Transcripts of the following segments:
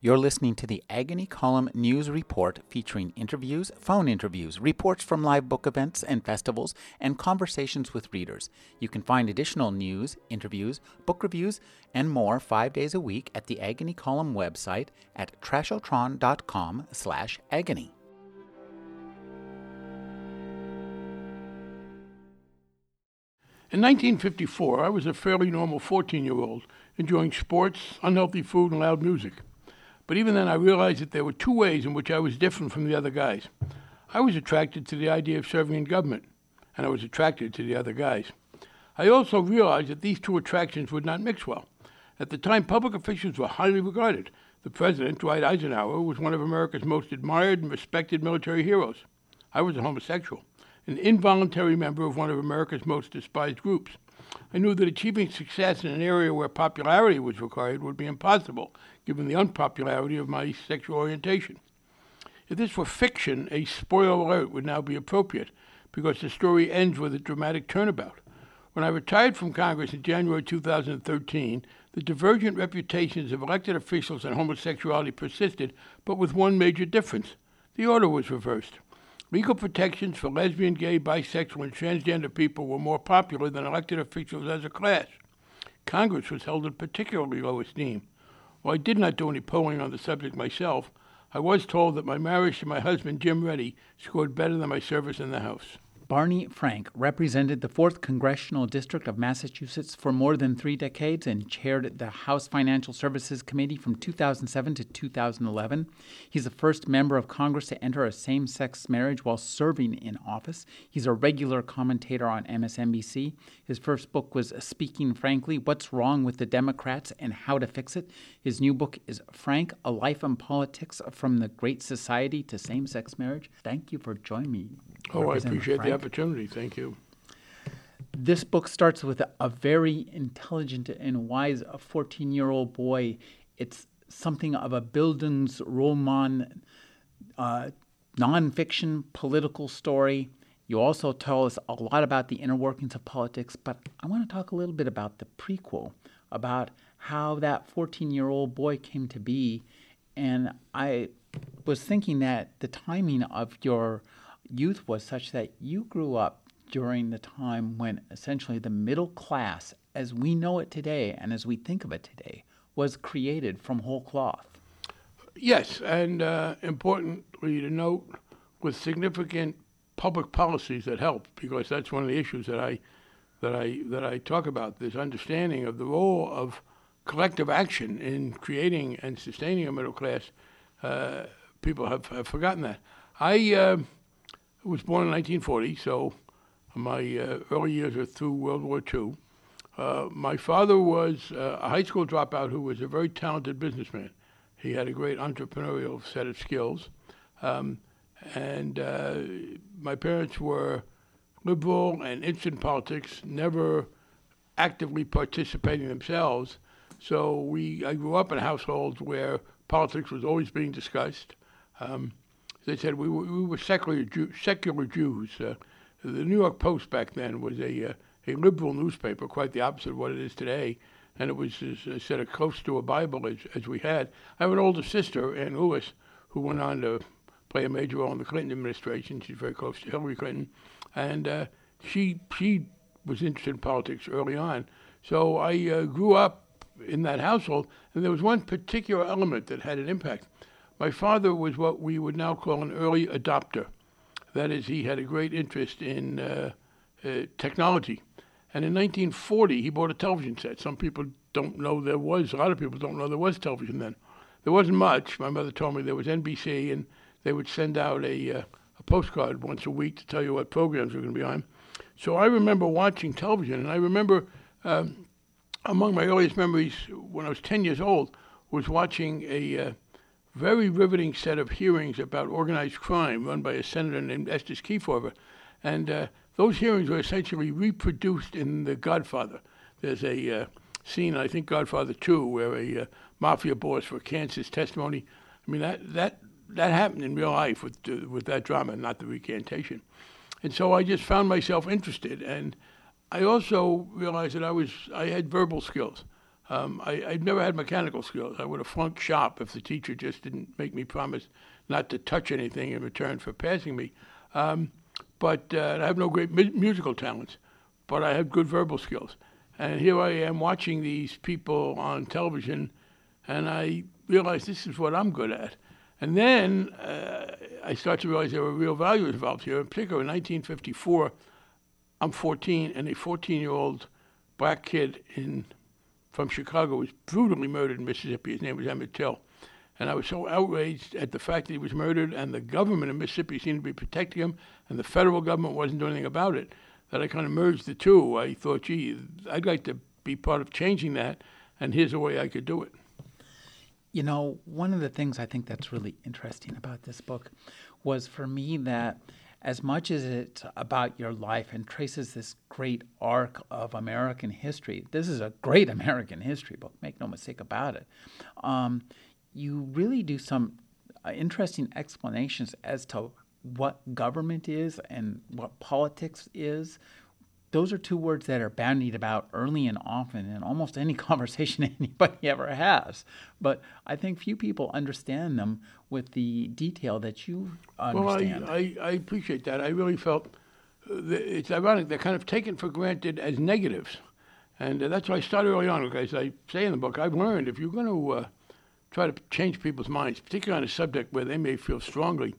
You're listening to the Agony Column News Report featuring interviews, phone interviews, reports from live book events and festivals, and conversations with readers. You can find additional news, interviews, book reviews, and more five days a week at the Agony Column website at trashotron.com slash agony. In 1954, I was a fairly normal 14 year old, enjoying sports, unhealthy food, and loud music. But even then, I realized that there were two ways in which I was different from the other guys. I was attracted to the idea of serving in government, and I was attracted to the other guys. I also realized that these two attractions would not mix well. At the time, public officials were highly regarded. The president, Dwight Eisenhower, was one of America's most admired and respected military heroes. I was a homosexual, an involuntary member of one of America's most despised groups. I knew that achieving success in an area where popularity was required would be impossible, given the unpopularity of my sexual orientation. If this were fiction, a spoiler alert would now be appropriate, because the story ends with a dramatic turnabout. When I retired from Congress in January 2013, the divergent reputations of elected officials on homosexuality persisted, but with one major difference the order was reversed. Legal protections for lesbian, gay, bisexual, and transgender people were more popular than elected officials as a class. Congress was held in particularly low esteem. While I did not do any polling on the subject myself, I was told that my marriage to my husband, Jim Ready, scored better than my service in the House. Barney Frank represented the 4th Congressional District of Massachusetts for more than three decades and chaired the House Financial Services Committee from 2007 to 2011. He's the first member of Congress to enter a same sex marriage while serving in office. He's a regular commentator on MSNBC. His first book was Speaking Frankly What's Wrong with the Democrats and How to Fix It. His new book is Frank A Life in Politics from the Great Society to Same Sex Marriage. Thank you for joining me. Oh, I appreciate the opportunity. Thank you. This book starts with a, a very intelligent and wise 14 year old boy. It's something of a Bildungsroman, uh, nonfiction political story. You also tell us a lot about the inner workings of politics, but I want to talk a little bit about the prequel, about how that 14 year old boy came to be. And I was thinking that the timing of your youth was such that you grew up during the time when essentially the middle class, as we know it today and as we think of it today, was created from whole cloth. Yes, and uh, importantly to note, with significant public policies that help, because that's one of the issues that I that I that I talk about. This understanding of the role of collective action in creating and sustaining a middle class. Uh, people have, have forgotten that. I. Uh, was born in 1940, so my uh, early years are through World War II. Uh, my father was uh, a high school dropout who was a very talented businessman. He had a great entrepreneurial set of skills. Um, and uh, my parents were liberal and interested in politics, never actively participating themselves. So we, I grew up in households where politics was always being discussed. Um, they said we were, we were secular, Jew, secular Jews. Uh, the New York Post back then was a, uh, a liberal newspaper, quite the opposite of what it is today. And it was, as I said, close to a Bible as, as we had. I have an older sister, Ann Lewis, who went on to play a major role in the Clinton administration. She's very close to Hillary Clinton. And uh, she, she was interested in politics early on. So I uh, grew up in that household, and there was one particular element that had an impact. My father was what we would now call an early adopter. That is, he had a great interest in uh, uh, technology. And in 1940, he bought a television set. Some people don't know there was, a lot of people don't know there was television then. There wasn't much. My mother told me there was NBC, and they would send out a, uh, a postcard once a week to tell you what programs were going to be on. So I remember watching television, and I remember um, among my earliest memories when I was 10 years old was watching a uh, very riveting set of hearings about organized crime run by a senator named Estes Kefauver. And uh, those hearings were essentially reproduced in The Godfather. There's a uh, scene, I think Godfather 2, where a uh, mafia boss recants his testimony. I mean, that, that, that happened in real life with, uh, with that drama, not the recantation. And so I just found myself interested. And I also realized that I, was, I had verbal skills. Um, I, I've never had mechanical skills. I would have flunked shop if the teacher just didn't make me promise not to touch anything in return for passing me. Um, but uh, I have no great mu- musical talents, but I have good verbal skills. And here I am watching these people on television, and I realize this is what I'm good at. And then uh, I start to realize there were real values involved here. In particular, in 1954, I'm 14, and a 14 year old black kid in, from Chicago was brutally murdered in Mississippi. His name was Emmett Till. And I was so outraged at the fact that he was murdered, and the government of Mississippi seemed to be protecting him, and the federal government wasn't doing anything about it, that I kind of merged the two. I thought, gee, I'd like to be part of changing that, and here's a way I could do it. You know, one of the things I think that's really interesting about this book was for me that as much as it's about your life and traces this great arc of American history, this is a great American history book, make no mistake about it. Um, you really do some uh, interesting explanations as to what government is and what politics is. Those are two words that are bandied about early and often in almost any conversation anybody ever has. But I think few people understand them with the detail that you understand. Well, I, I, I appreciate that. I really felt it's ironic. They're kind of taken for granted as negatives. And uh, that's why I started early on. As I say in the book, I've learned if you're going to uh, try to change people's minds, particularly on a subject where they may feel strongly,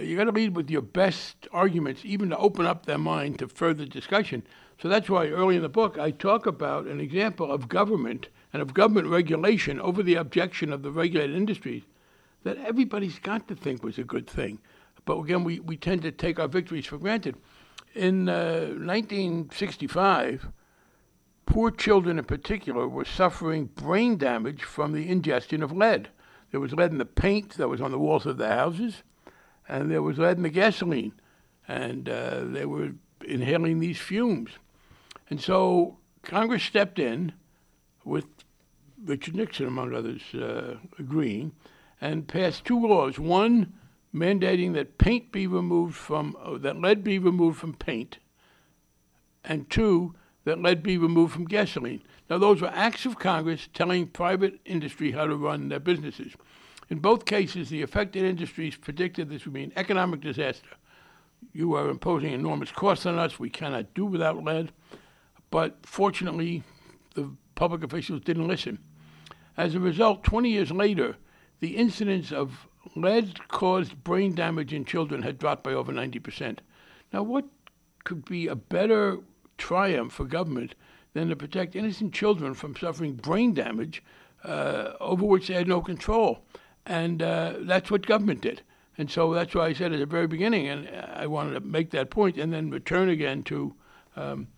you got to lead with your best arguments, even to open up their mind to further discussion. So that's why early in the book I talk about an example of government and of government regulation over the objection of the regulated industries that everybody's got to think was a good thing. But again, we, we tend to take our victories for granted. In uh, 1965, poor children in particular were suffering brain damage from the ingestion of lead. There was lead in the paint that was on the walls of the houses and there was lead in the gasoline, and uh, they were inhaling these fumes. And so Congress stepped in with Richard Nixon, among others, uh, agreeing, and passed two laws. One mandating that paint be removed from, uh, that lead be removed from paint, and two, that lead be removed from gasoline. Now, those were acts of Congress telling private industry how to run their businesses. In both cases, the affected industries predicted this would be an economic disaster. You are imposing enormous costs on us. We cannot do without lead. But fortunately, the public officials didn't listen. As a result, 20 years later, the incidence of lead caused brain damage in children had dropped by over 90%. Now, what could be a better triumph for government than to protect innocent children from suffering brain damage uh, over which they had no control? And uh, that's what government did. And so that's why I said at the very beginning, and I wanted to make that point and then return again to um,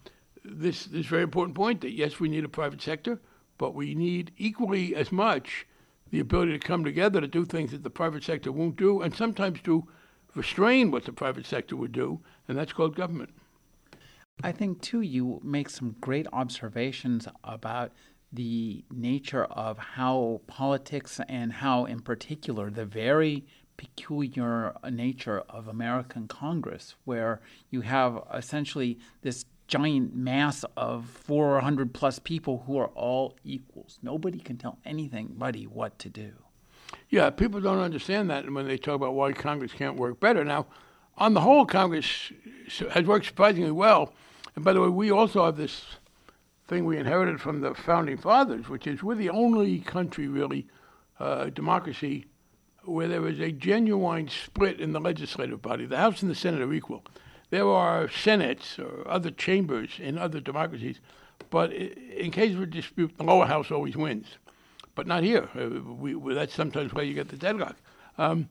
this, this very important point that yes, we need a private sector, but we need equally as much the ability to come together to do things that the private sector won't do, and sometimes to restrain what the private sector would do, and that's called government. I think, too, you make some great observations about the nature of how politics and how, in particular, the very peculiar nature of American Congress, where you have essentially this giant mass of 400 plus people who are all equals. Nobody can tell anybody what to do. Yeah, people don't understand that when they talk about why Congress can't work better. Now, on the whole, Congress has worked surprisingly well. And by the way, we also have this thing we inherited from the founding fathers, which is we're the only country, really, uh, democracy, where there is a genuine split in the legislative body. The House and the Senate are equal. There are senates or other chambers in other democracies, but in case of a dispute, the lower house always wins. But not here. Uh, we, we, that's sometimes where you get the deadlock. Um,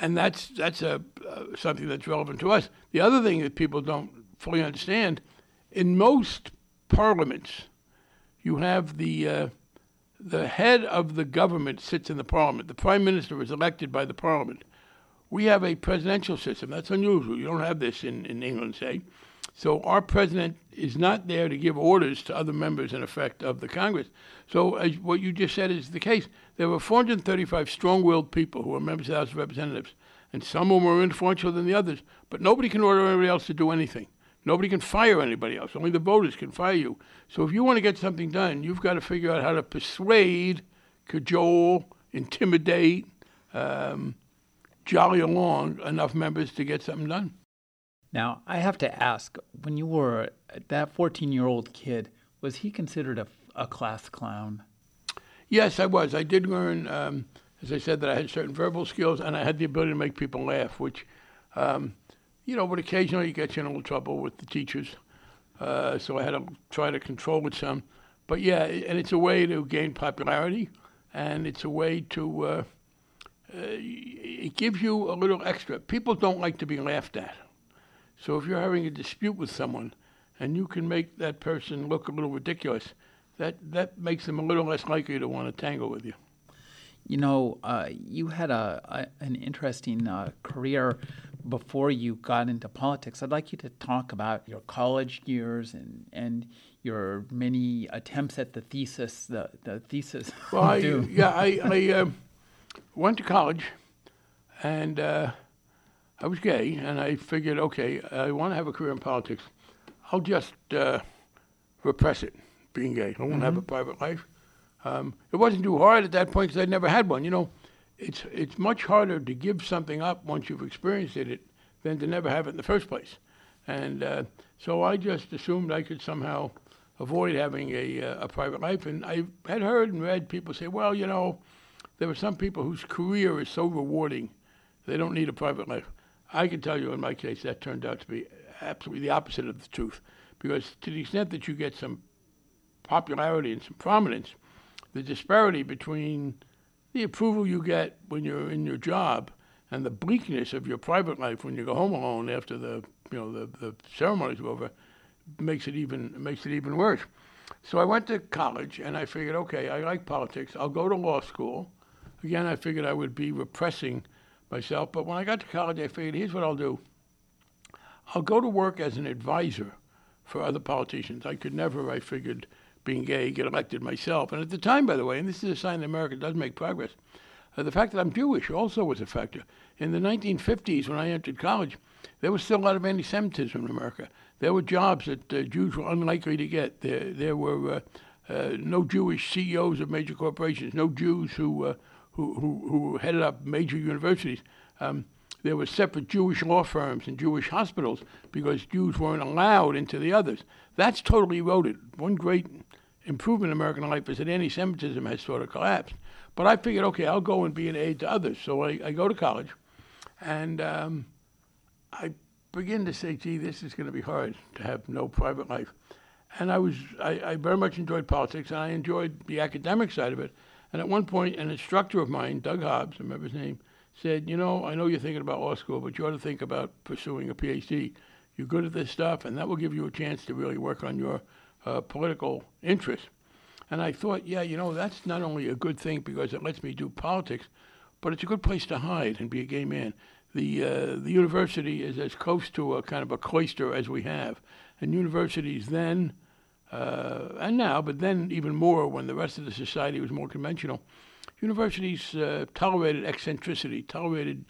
and that's that's a, uh, something that's relevant to us. The other thing that people don't fully understand, in most parliaments. You have the uh, the head of the government sits in the parliament. The prime minister is elected by the parliament. We have a presidential system. That's unusual. You don't have this in, in England, say. So our president is not there to give orders to other members, in effect, of the Congress. So as what you just said is the case. There were 435 strong-willed people who were members of the House of Representatives, and some of them were more influential than the others. But nobody can order anybody else to do anything. Nobody can fire anybody else. Only the voters can fire you. So if you want to get something done, you've got to figure out how to persuade, cajole, intimidate, um, jolly along enough members to get something done. Now, I have to ask when you were that 14 year old kid, was he considered a, a, class clown? Yes, I was. I did learn, um, as I said, that I had certain verbal skills and I had the ability to make people laugh, which, um, you know, but occasionally you get in a little trouble with the teachers. Uh, so I had to try to control it some. But yeah, and it's a way to gain popularity, and it's a way to, uh, uh, it gives you a little extra. People don't like to be laughed at. So if you're having a dispute with someone and you can make that person look a little ridiculous, that, that makes them a little less likely to want to tangle with you. You know, uh, you had a, a an interesting uh, career before you got into politics. I'd like you to talk about your college years and, and your many attempts at the thesis. The, the thesis. Well, I, yeah, I, I uh, went to college, and uh, I was gay, and I figured, okay, I want to have a career in politics. I'll just uh, repress it, being gay. I won't mm-hmm. have a mm-hmm. private life. Um, it wasn't too hard at that point because I'd never had one. You know, it's it's much harder to give something up once you've experienced it than to never have it in the first place. And uh, so I just assumed I could somehow avoid having a, uh, a private life. And I had heard and read people say, well, you know, there are some people whose career is so rewarding, they don't need a private life. I can tell you in my case that turned out to be absolutely the opposite of the truth. Because to the extent that you get some popularity and some prominence, the disparity between the approval you get when you're in your job and the bleakness of your private life when you go home alone after the you know the, the ceremonies over makes it even makes it even worse. So I went to college and I figured, okay, I like politics. I'll go to law school. Again, I figured I would be repressing myself. But when I got to college, I figured, here's what I'll do I'll go to work as an advisor for other politicians. I could never, I figured, being gay, get elected myself. And at the time, by the way, and this is a sign that America does make progress, uh, the fact that I'm Jewish also was a factor. In the 1950s, when I entered college, there was still a lot of anti Semitism in America. There were jobs that uh, Jews were unlikely to get. There, there were uh, uh no Jewish CEOs of major corporations, no Jews who uh, who, who, who headed up major universities. Um, there were separate Jewish law firms and Jewish hospitals because Jews weren't allowed into the others. That's totally eroded. One great improvement in American life is that anti-Semitism has sort of collapsed. But I figured, okay, I'll go and be an aid to others. So I, I go to college, and um, I begin to say, gee, this is going to be hard to have no private life. And I was, I, I very much enjoyed politics, and I enjoyed the academic side of it. And at one point, an instructor of mine, Doug Hobbs, I remember his name, said, You know, I know you're thinking about law school, but you ought to think about pursuing a PhD. You're good at this stuff, and that will give you a chance to really work on your uh, political interests. And I thought, yeah, you know, that's not only a good thing because it lets me do politics, but it's a good place to hide and be a gay man. The, uh, the university is as close to a kind of a cloister as we have. And universities then uh, and now, but then even more when the rest of the society was more conventional, universities uh, tolerated eccentricity, tolerated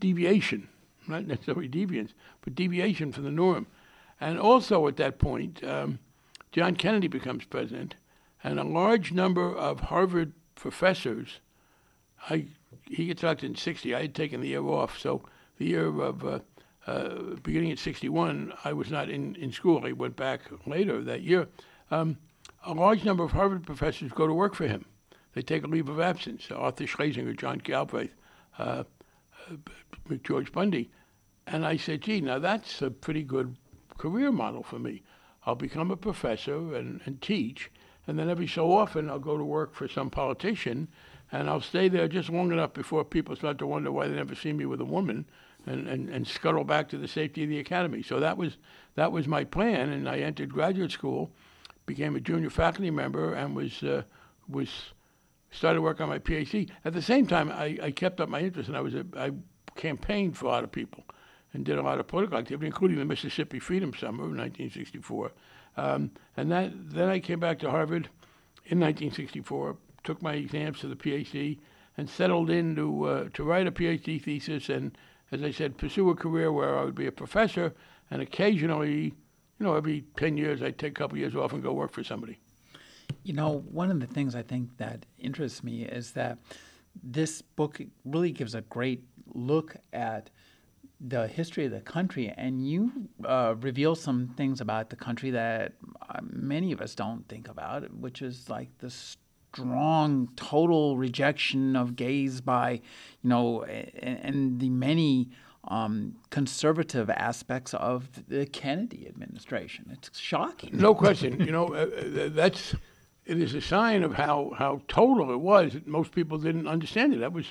deviation, not necessarily deviance, but deviation from the norm. And also at that point, um, John Kennedy becomes president, and a large number of Harvard professors, I, he gets elected in 60, I had taken the year off, so the year of uh, uh, beginning at 61, I was not in, in school. I went back later that year. Um, a large number of Harvard professors go to work for him. They take a leave of absence. Arthur Schlesinger, John Galbraith, uh, uh, George Bundy. And I said, gee, now that's a pretty good career model for me. I'll become a professor and, and teach, and then every so often I'll go to work for some politician, and I'll stay there just long enough before people start to wonder why they never see me with a woman and, and, and scuttle back to the safety of the academy. So that was that was my plan, and I entered graduate school, became a junior faculty member, and was uh, was started work on my PhD. At the same time, I, I kept up my interest, and I was a, I campaigned for a lot of people, and did a lot of political activity, including the Mississippi Freedom Summer of 1964. Um, and that then I came back to Harvard in 1964, took my exams for the PhD, and settled in to uh, to write a PhD thesis and as I said, pursue a career where I would be a professor and occasionally you know, every 10 years I'd take a couple years off and go work for somebody. You know, one of the things I think that interests me is that this book really gives a great look at the history of the country, and you uh, reveal some things about the country that uh, many of us don't think about, which is like the strong, total rejection of gays by, you know, and, the many um, conservative aspects of the Kennedy administration. It's shocking. No question. you know, uh, uh, that's it is a sign of how, how total it was most people didn't understand it. That was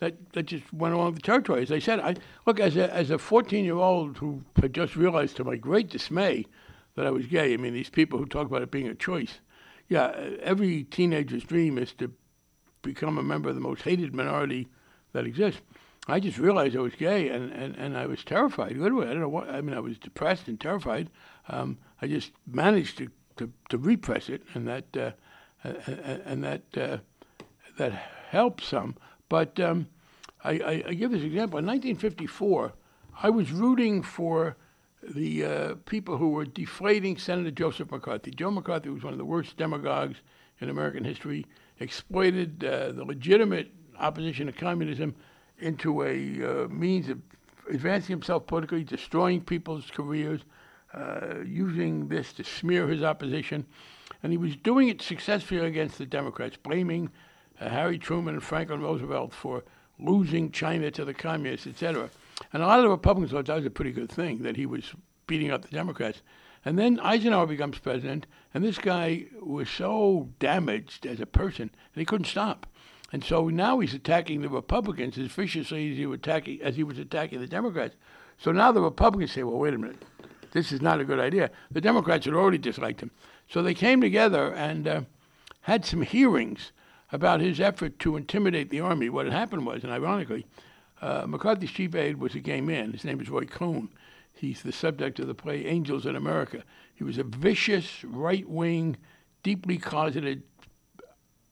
that, that just went along the territory. As I said, I look as a as a 14 year old who had just realized to my great dismay that I was gay. I mean, these people who talk about it being a choice. Yeah, every teenager's dream is to become a member of the most hated minority that exists. I just realized I was gay, and, and, and I was terrified. Literally, I don't know what. I mean, I was depressed and terrified. Um, I just managed to, to, to repress it, and that uh, and that uh, that helped some. But um, I, I, I, give this example. In 1954, I was rooting for the uh, people who were deflating Senator Joseph McCarthy. Joe McCarthy was one of the worst demagogues in American history, exploited uh, the legitimate opposition to communism into a uh, means of advancing himself politically, destroying people's careers, uh, using this to smear his opposition. And he was doing it successfully against the Democrats, blaming uh, Harry Truman and Franklin Roosevelt for losing China to the communists, etc. And a lot of the Republicans thought that was a pretty good thing that he was beating up the Democrats. And then Eisenhower becomes president, and this guy was so damaged as a person that he couldn't stop. And so now he's attacking the Republicans as viciously as he, was attacking, as he was attacking the Democrats. So now the Republicans say, well, wait a minute, this is not a good idea. The Democrats had already disliked him. So they came together and uh, had some hearings about his effort to intimidate the army. What had happened was, and ironically, uh, McCarthy's chief aide was a gay man. His name is Roy Cohn. He's the subject of the play Angels in America. He was a vicious, right wing, deeply closeted,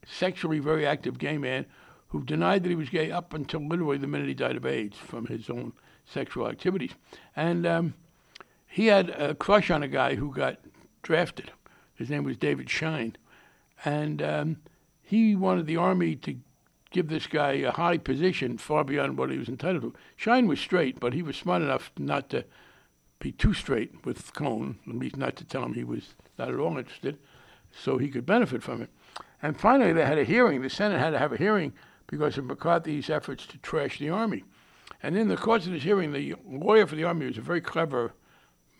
sexually very active gay man who denied that he was gay up until literally the minute he died of AIDS from his own sexual activities. And um, he had a crush on a guy who got drafted. His name was David Schine. And um, he wanted the Army to give this guy a high position far beyond what he was entitled to. Schine was straight, but he was smart enough not to be too straight with Cohn, at least not to tell him he was not at all interested, so he could benefit from it. And finally, they had a hearing. The Senate had to have a hearing because of McCarthy's efforts to trash the Army. And in the course of this hearing, the lawyer for the Army was a very clever,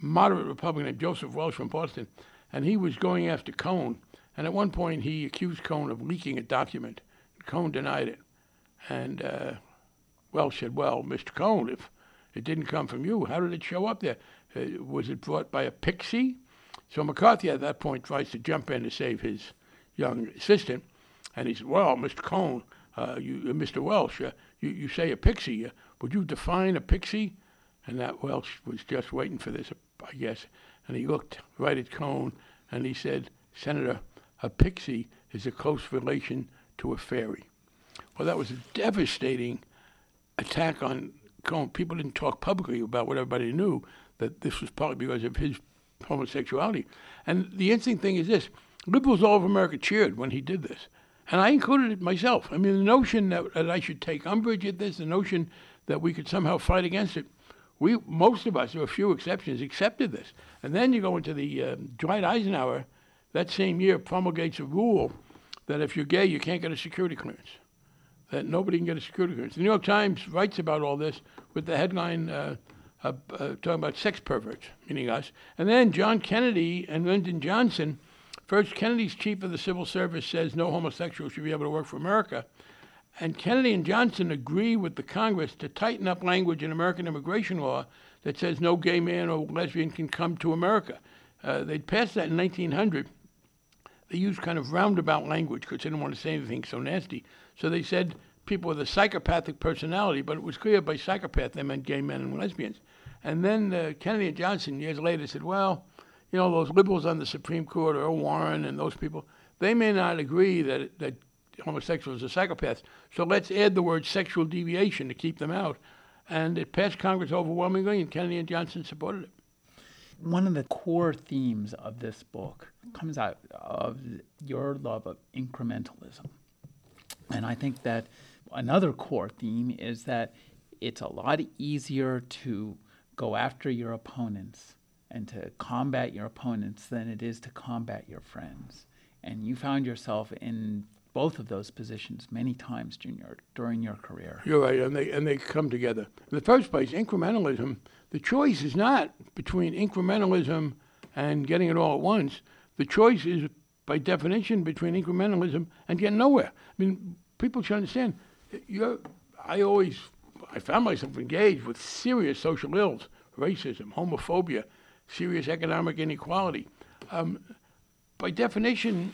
moderate Republican named Joseph Welch from Boston, and he was going after Cohn and at one point, he accused Cohn of leaking a document. Cohn denied it. And uh, Welch said, Well, Mr. Cohn, if it didn't come from you, how did it show up there? Uh, was it brought by a pixie? So McCarthy at that point tries to jump in to save his young assistant. And he said, Well, Mr. Cohn, uh, you, uh, Mr. Welch, uh, you, you say a pixie. Uh, would you define a pixie? And that Welch was just waiting for this, I guess. And he looked right at Cohn and he said, Senator, a pixie is a close relation to a fairy. Well, that was a devastating attack on Cohn. People didn't talk publicly about what everybody knew, that this was partly because of his homosexuality. And the interesting thing is this liberals all over America cheered when he did this. And I included it myself. I mean, the notion that, that I should take umbrage at this, the notion that we could somehow fight against it, we, most of us, there a few exceptions, accepted this. And then you go into the uh, Dwight Eisenhower that same year promulgates a rule that if you're gay, you can't get a security clearance. That nobody can get a security clearance. The New York Times writes about all this with the headline uh, uh, uh, talking about sex perverts, meaning us. And then John Kennedy and Lyndon Johnson, first Kennedy's chief of the civil service says no homosexual should be able to work for America. And Kennedy and Johnson agree with the Congress to tighten up language in American immigration law that says no gay man or lesbian can come to America. Uh, they'd passed that in 1900 they used kind of roundabout language because they didn't want to say anything so nasty. So they said people with a psychopathic personality, but it was clear by psychopath they meant gay men and lesbians. And then uh, Kennedy and Johnson years later said, well, you know, those liberals on the Supreme Court, Earl Warren and those people, they may not agree that, that homosexuals are psychopaths. So let's add the word sexual deviation to keep them out. And it passed Congress overwhelmingly, and Kennedy and Johnson supported it. One of the core themes of this book comes out of your love of incrementalism. And I think that another core theme is that it's a lot easier to go after your opponents and to combat your opponents than it is to combat your friends. And you found yourself in both of those positions many times, Junior, during your career. You're right, and they and they come together. In the first place, incrementalism. The choice is not between incrementalism and getting it all at once. The choice is, by definition, between incrementalism and getting nowhere. I mean, people should understand. You're, I always, I found myself engaged with serious social ills, racism, homophobia, serious economic inequality. Um, by definition,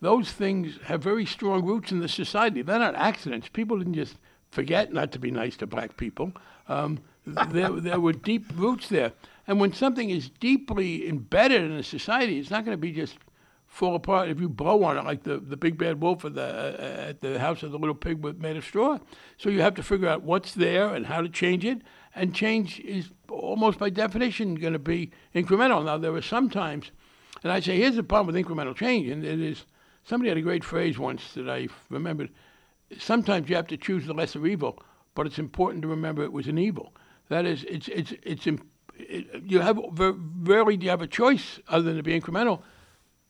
those things have very strong roots in the society. They're not accidents. People didn't just forget not to be nice to black people. Um, there, there were deep roots there. And when something is deeply embedded in a society, it's not going to be just fall apart if you blow on it, like the, the big bad wolf at the, uh, at the house of the little pig with, made of straw. So you have to figure out what's there and how to change it. And change is almost by definition going to be incremental. Now, there are sometimes, and I say, here's the problem with incremental change, and it is somebody had a great phrase once that I remembered. Sometimes you have to choose the lesser evil, but it's important to remember it was an evil. That is, it's, it's, it's, it, you have, rarely do you have a choice other than to be incremental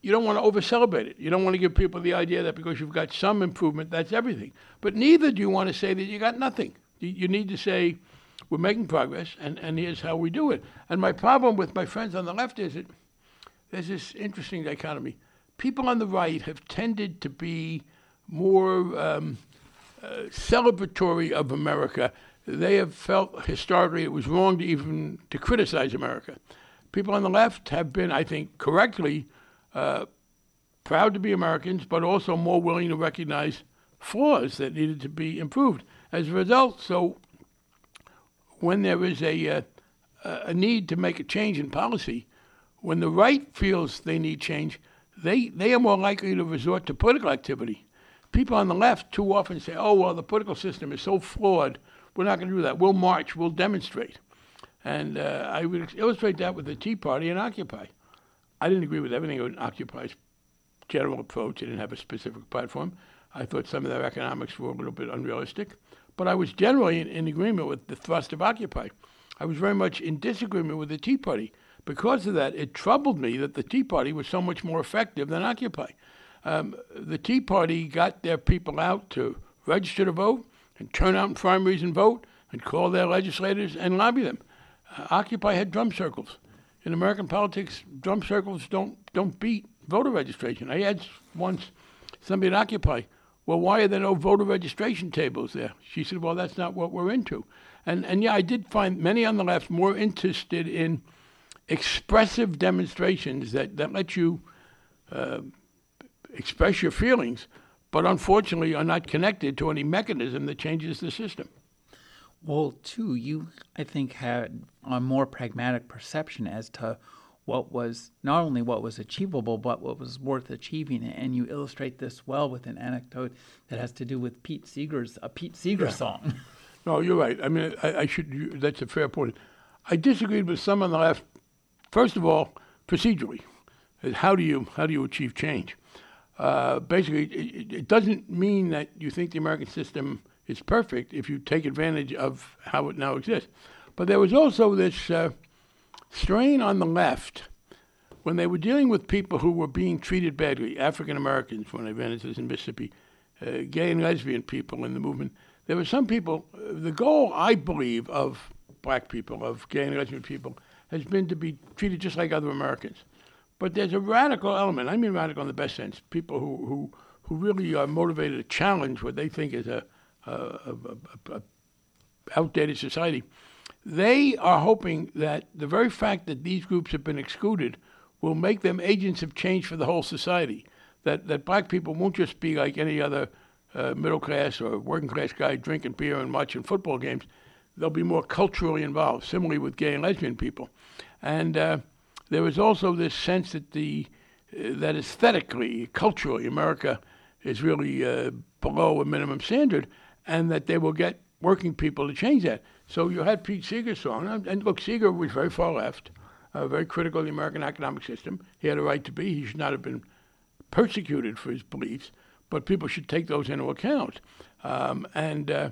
you don't want to over celebrate it. You don't want to give people the idea that because you've got some improvement, that's everything. But neither do you want to say that you got nothing. You, you need to say, we're making progress, and, and here's how we do it. And my problem with my friends on the left is that there's this interesting dichotomy. People on the right have tended to be more um, uh, celebratory of America. They have felt historically it was wrong to even to criticize America. People on the left have been, I think, correctly uh, proud to be Americans, but also more willing to recognize flaws that needed to be improved. As a result, so when there is a, uh, a need to make a change in policy, when the right feels they need change, they, they are more likely to resort to political activity. People on the left too often say, oh, well, the political system is so flawed, we're not going to do that. We'll march, we'll demonstrate. And uh, I would illustrate that with the Tea Party and Occupy. I didn't agree with everything on Occupy's general approach. It didn't have a specific platform. I thought some of their economics were a little bit unrealistic. But I was generally in, in agreement with the thrust of Occupy. I was very much in disagreement with the Tea Party. Because of that, it troubled me that the Tea Party was so much more effective than Occupy. Um, the Tea Party got their people out to register to vote and turn out in primaries and vote and call their legislators and lobby them. Uh, Occupy had drum circles in American politics, drum circles don't don't beat voter registration. I had once somebody at Occupy, well, why are there no voter registration tables there? She said, well, that's not what we're into. And and yeah, I did find many on the left more interested in expressive demonstrations that that let you uh, express your feelings, but unfortunately are not connected to any mechanism that changes the system. Well, too, you, I think, had a more pragmatic perception as to what was not only what was achievable, but what was worth achieving. And you illustrate this well with an anecdote that has to do with Pete Seeger's a Pete Seeger yeah. song. No, you're right. I mean, I, I should. That's a fair point. I disagreed with some on the left. First of all, procedurally, how do you how do you achieve change? Uh, basically, it, it doesn't mean that you think the American system is perfect if you take advantage of how it now exists. But there was also this uh, strain on the left when they were dealing with people who were being treated badly, African Americans, when I ran into this in Mississippi, uh, gay and lesbian people in the movement. There were some people, uh, the goal, I believe, of black people, of gay and lesbian people, has been to be treated just like other Americans. But there's a radical element, I mean radical in the best sense, people who, who, who really are motivated to challenge what they think is a, a, a, outdated society. They are hoping that the very fact that these groups have been excluded will make them agents of change for the whole society. That that black people won't just be like any other uh, middle class or working class guy drinking beer and watching football games. They'll be more culturally involved. Similarly with gay and lesbian people, and uh, there is also this sense that the uh, that aesthetically, culturally, America is really uh, below a minimum standard and that they will get working people to change that. So you had Pete Seeger's song, and look, Seeger was very far left. uh, very critical of the American economic system. He had a right to be. He should not have been persecuted for his beliefs, but people should take those into account. Um, and uh,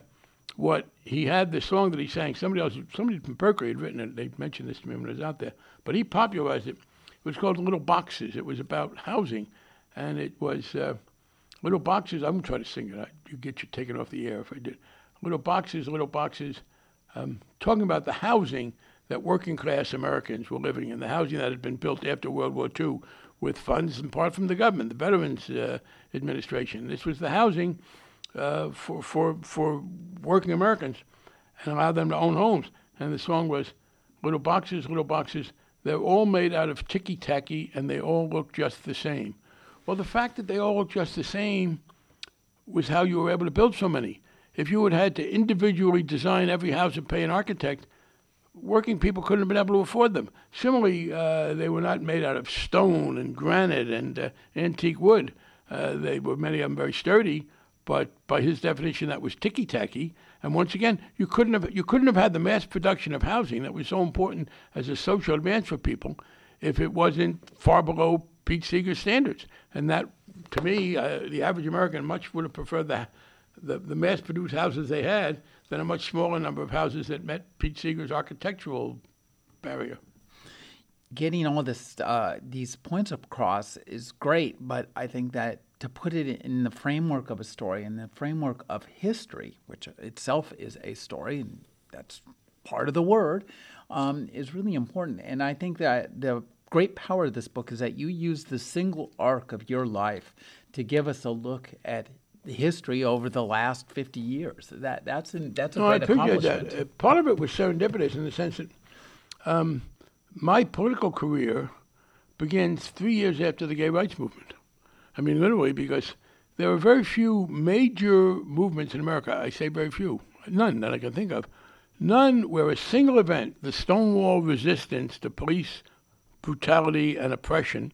what he had, the song that he sang, somebody else, somebody from Berkeley had written it. They mentioned this to me when I was out there, but he popularized it. It was called Little Boxes. It was about housing, and it was uh, Little Boxes. I'm to try to sing it. I, you get you taken off the air if I did. Little Boxes, Little Boxes, um, talking about the housing that working class Americans were living in, the housing that had been built after World War II with funds in part from the government, the Veterans uh, Administration. This was the housing uh, for, for, for working Americans and allowed them to own homes. And the song was Little Boxes, Little Boxes. They're all made out of ticky tacky and they all look just the same. Well, the fact that they all look just the same was how you were able to build so many. If you had had to individually design every house and pay an architect, working people couldn't have been able to afford them. Similarly, uh, they were not made out of stone and granite and uh, antique wood. Uh, they were many of them very sturdy, but by his definition, that was ticky tacky. And once again, you couldn't have you couldn't have had the mass production of housing that was so important as a social advance for people if it wasn't far below Pete Seeger's standards. And that, to me, uh, the average American much would have preferred the the, the mass produced houses they had than a much smaller number of houses that met Pete Seeger's architectural barrier. Getting all this uh, these points across is great, but I think that to put it in the framework of a story, in the framework of history, which itself is a story, and that's part of the word, um, is really important. And I think that the great power of this book is that you use the single arc of your life to give us a look at history over the last 50 years. That that's an, that's a no, great I appreciate accomplishment. that. Uh, part of it was serendipitous in the sense that um, my political career begins three years after the gay rights movement. I mean, literally, because there are very few major movements in America. I say very few, none that I can think of. None where a single event, the Stonewall resistance to police brutality and oppression,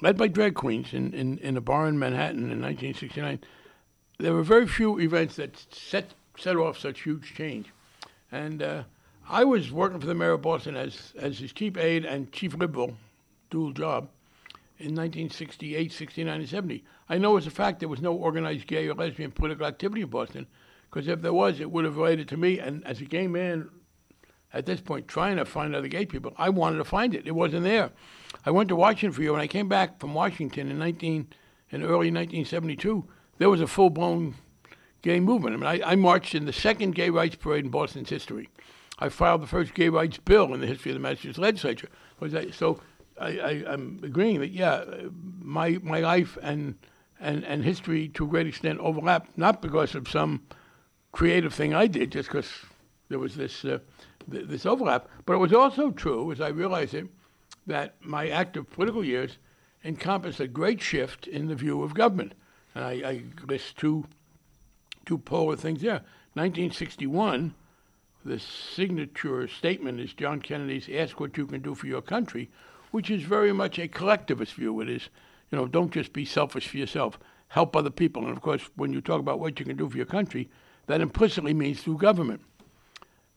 led by drag queens in, in, in a bar in Manhattan in 1969, there were very few events that set, set off such huge change. And uh, I was working for the mayor of Boston as, as his chief aide and chief liberal, dual job, in 1968, 69, and 70. I know as a fact there was no organized gay or lesbian political activity in Boston, because if there was, it would have related to me. And as a gay man, at this point, trying to find other gay people, I wanted to find it. It wasn't there. I went to Washington for you. and I came back from Washington in 19, in early 1972, there was a full-blown gay movement. I mean, I, I marched in the second gay rights parade in Boston's history. I filed the first gay rights bill in the history of the Massachusetts legislature. So I, am agreeing that yeah, my my life and and and history to a great extent overlap, not because of some creative thing I did, just because there was this uh, th- this overlap, but it was also true, as I realized it, that my active political years encompassed a great shift in the view of government. And I, I list two two polar things there. 1961 the signature statement is John Kennedy's "Ask what you can do for your country," which is very much a collectivist view. It is, you know, don't just be selfish for yourself. Help other people. And of course, when you talk about what you can do for your country, that implicitly means through government.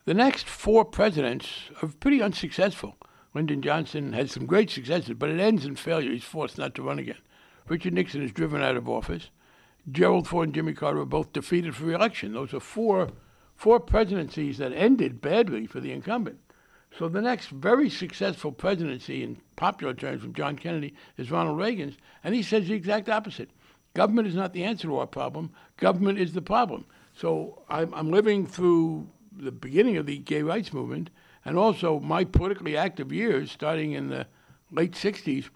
The next four presidents are pretty unsuccessful. Lyndon Johnson had some great successes, but it ends in failure. He's forced not to run again. Richard Nixon is driven out of office. Gerald Ford and Jimmy Carter were both defeated for re-election. Those are four four presidencies that ended badly for the incumbent. So the next very successful presidency in popular terms from John Kennedy is Ronald Reagan's, and he says the exact opposite. Government is not the answer to our problem. Government is the problem. So I'm, I'm living through the beginning of the gay rights movement, and also my politically active years, starting in the late '60s,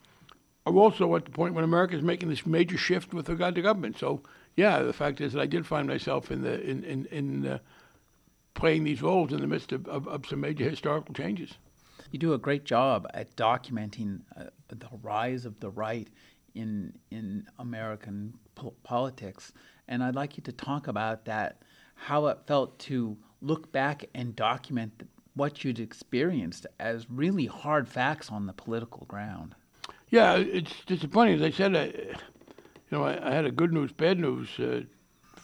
are also at the point when America is making this major shift with regard to government. So, yeah, the fact is that I did find myself in the in in, in uh, playing these roles in the midst of, of, of, some major historical changes. You do a great job at documenting uh, the rise of the right in in American po- politics, and I'd like you to talk about that, how it felt to look back and document what you'd experienced as really hard facts on the political ground. Yeah, it's disappointing. As I said, I, you know, I, I had a good news, bad news uh,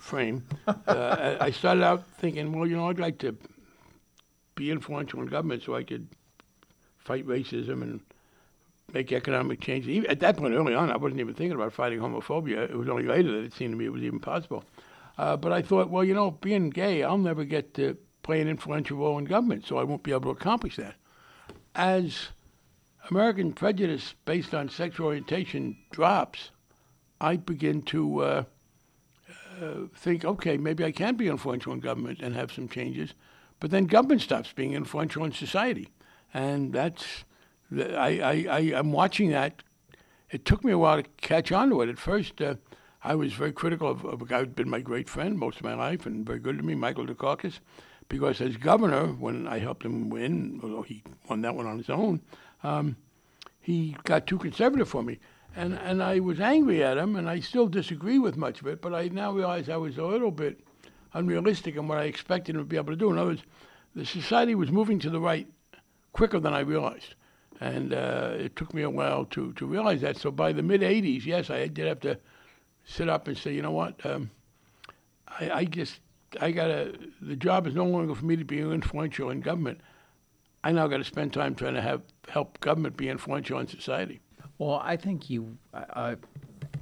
frame. uh, I started out thinking, well, you know, I'd like to be influential in government so I could fight racism and make economic changes. Even at that point, early on, I wasn't even thinking about fighting homophobia. It was only later that it seemed to me it was even possible. Uh, but I thought, well, you know, being gay, I'll never get to play an influential role in government, so I won't be able to accomplish that. As American prejudice based on sexual orientation drops, I begin to uh, uh, think, okay, maybe I can be influential in government and have some changes. But then government stops being influential in society, and that's I I, I am watching that. It took me a while to catch on to it. At first, uh, I was very critical of, of a guy who'd been my great friend most of my life and very good to me, Michael Dukakis, because as governor, when I helped him win, although he won that one on his own, um, he got too conservative for me. And, and I was angry at him, and I still disagree with much of it, but I now realize I was a little bit unrealistic in what I expected him to be able to do. In other words, the society was moving to the right quicker than I realized. And uh, it took me a while to, to realize that. So by the mid 80s, yes, I did have to sit up and say, you know what? Um, I, I just, I got to, the job is no longer for me to be influential in government. I now got to spend time trying to have help government be influential in society. Well, I think you uh,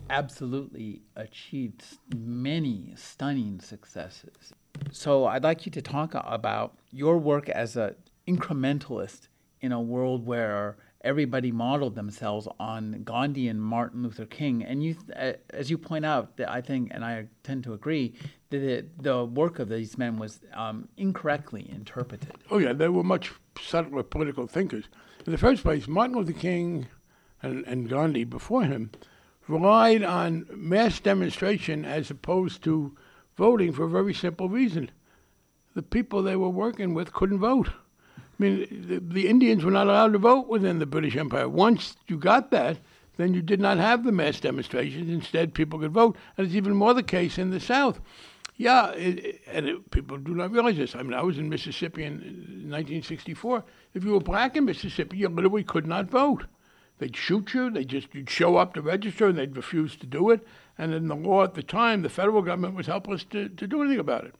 absolutely achieved many stunning successes. So I'd like you to talk about your work as an incrementalist in a world where everybody modeled themselves on Gandhi and Martin Luther King. And you, uh, as you point out, I think, and I tend to agree, that the work of these men was um, incorrectly interpreted. Oh yeah, they were much subtler political thinkers. In the first place, Martin Luther King and, and Gandhi before him relied on mass demonstration as opposed to voting for a very simple reason. The people they were working with couldn't vote. I mean, the, the, Indians were not allowed to vote within the British Empire. Once you got that, then you did not have the mass demonstrations. Instead, people could vote. And it's even more the case in the South. Yeah, it, and it, people do not realize this. I mean, I was in Mississippi in 1964. If you were black in Mississippi, you literally could not vote. They'd shoot you. They just you'd show up to register, and they'd refuse to do it. And in the law at the time, the federal government was helpless to, to do anything about it.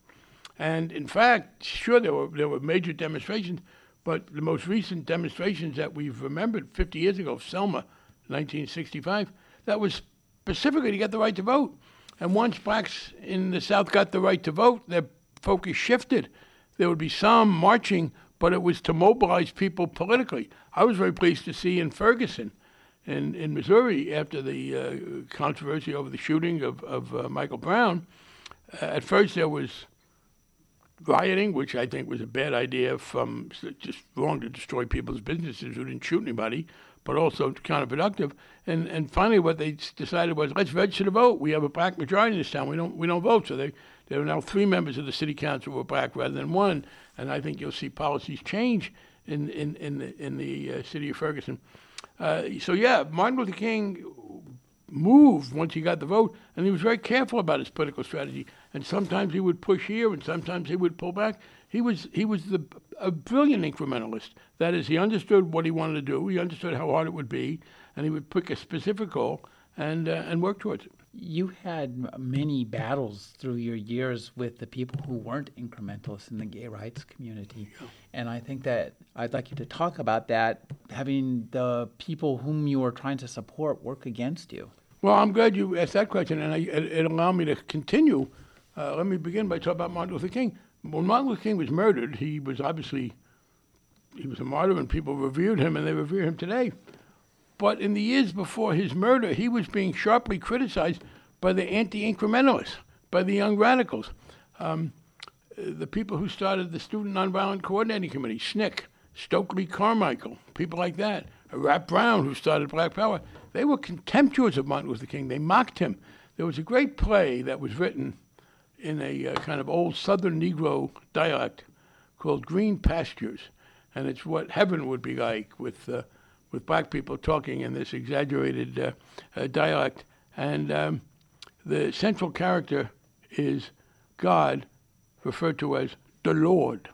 And in fact, sure, there were there were major demonstrations, but the most recent demonstrations that we've remembered 50 years ago, Selma, 1965, that was specifically to get the right to vote. And once blacks in the South got the right to vote, their focus shifted. There would be some marching but it was to mobilize people politically. I was very pleased to see in Ferguson, in, in Missouri, after the uh, controversy over the shooting of, of uh, Michael Brown, uh, at first there was rioting, which I think was a bad idea from just wrong to destroy people's businesses who didn't shoot anybody, but also counterproductive. And and finally, what they decided was let's register to vote. We have a black majority in this town. We don't we don't vote. So they there are now three members of the city council who are black rather than one and I think you'll see policies change in in in the, in the uh, city of Ferguson. Uh, so yeah, Martin Luther King moved once he got the vote, and he was very careful about his political strategy. And sometimes he would push here, and sometimes he would pull back. He was he was the a brilliant incrementalist. That is, he understood what he wanted to do. He understood how hard it would be, and he would pick a specific goal and uh, and work towards it you had many battles through your years with the people who weren't incrementalists in the gay rights community. Yeah. And I think that I'd like you to talk about that, having the people whom you were trying to support work against you. Well, I'm glad you asked that question, and I, it, it, allowed me to continue. Uh, let me begin by talking about Martin Luther King. When Martin Luther King was murdered, he was obviously he was a martyr, and people revered him, and they revere him today. But in the years before his murder, he was being sharply criticized by the anti incrementalists, by the young radicals. Um, the people who started the Student Nonviolent Coordinating Committee, SNCC, Stokely Carmichael, people like that, Rap Brown, who started Black Power, they were contemptuous of Martin Luther King. They mocked him. There was a great play that was written in a uh, kind of old Southern Negro dialect called Green Pastures, and it's what heaven would be like with uh, with black people talking in this exaggerated uh, uh, dialect. And um, the central character is God, referred to as the Lord,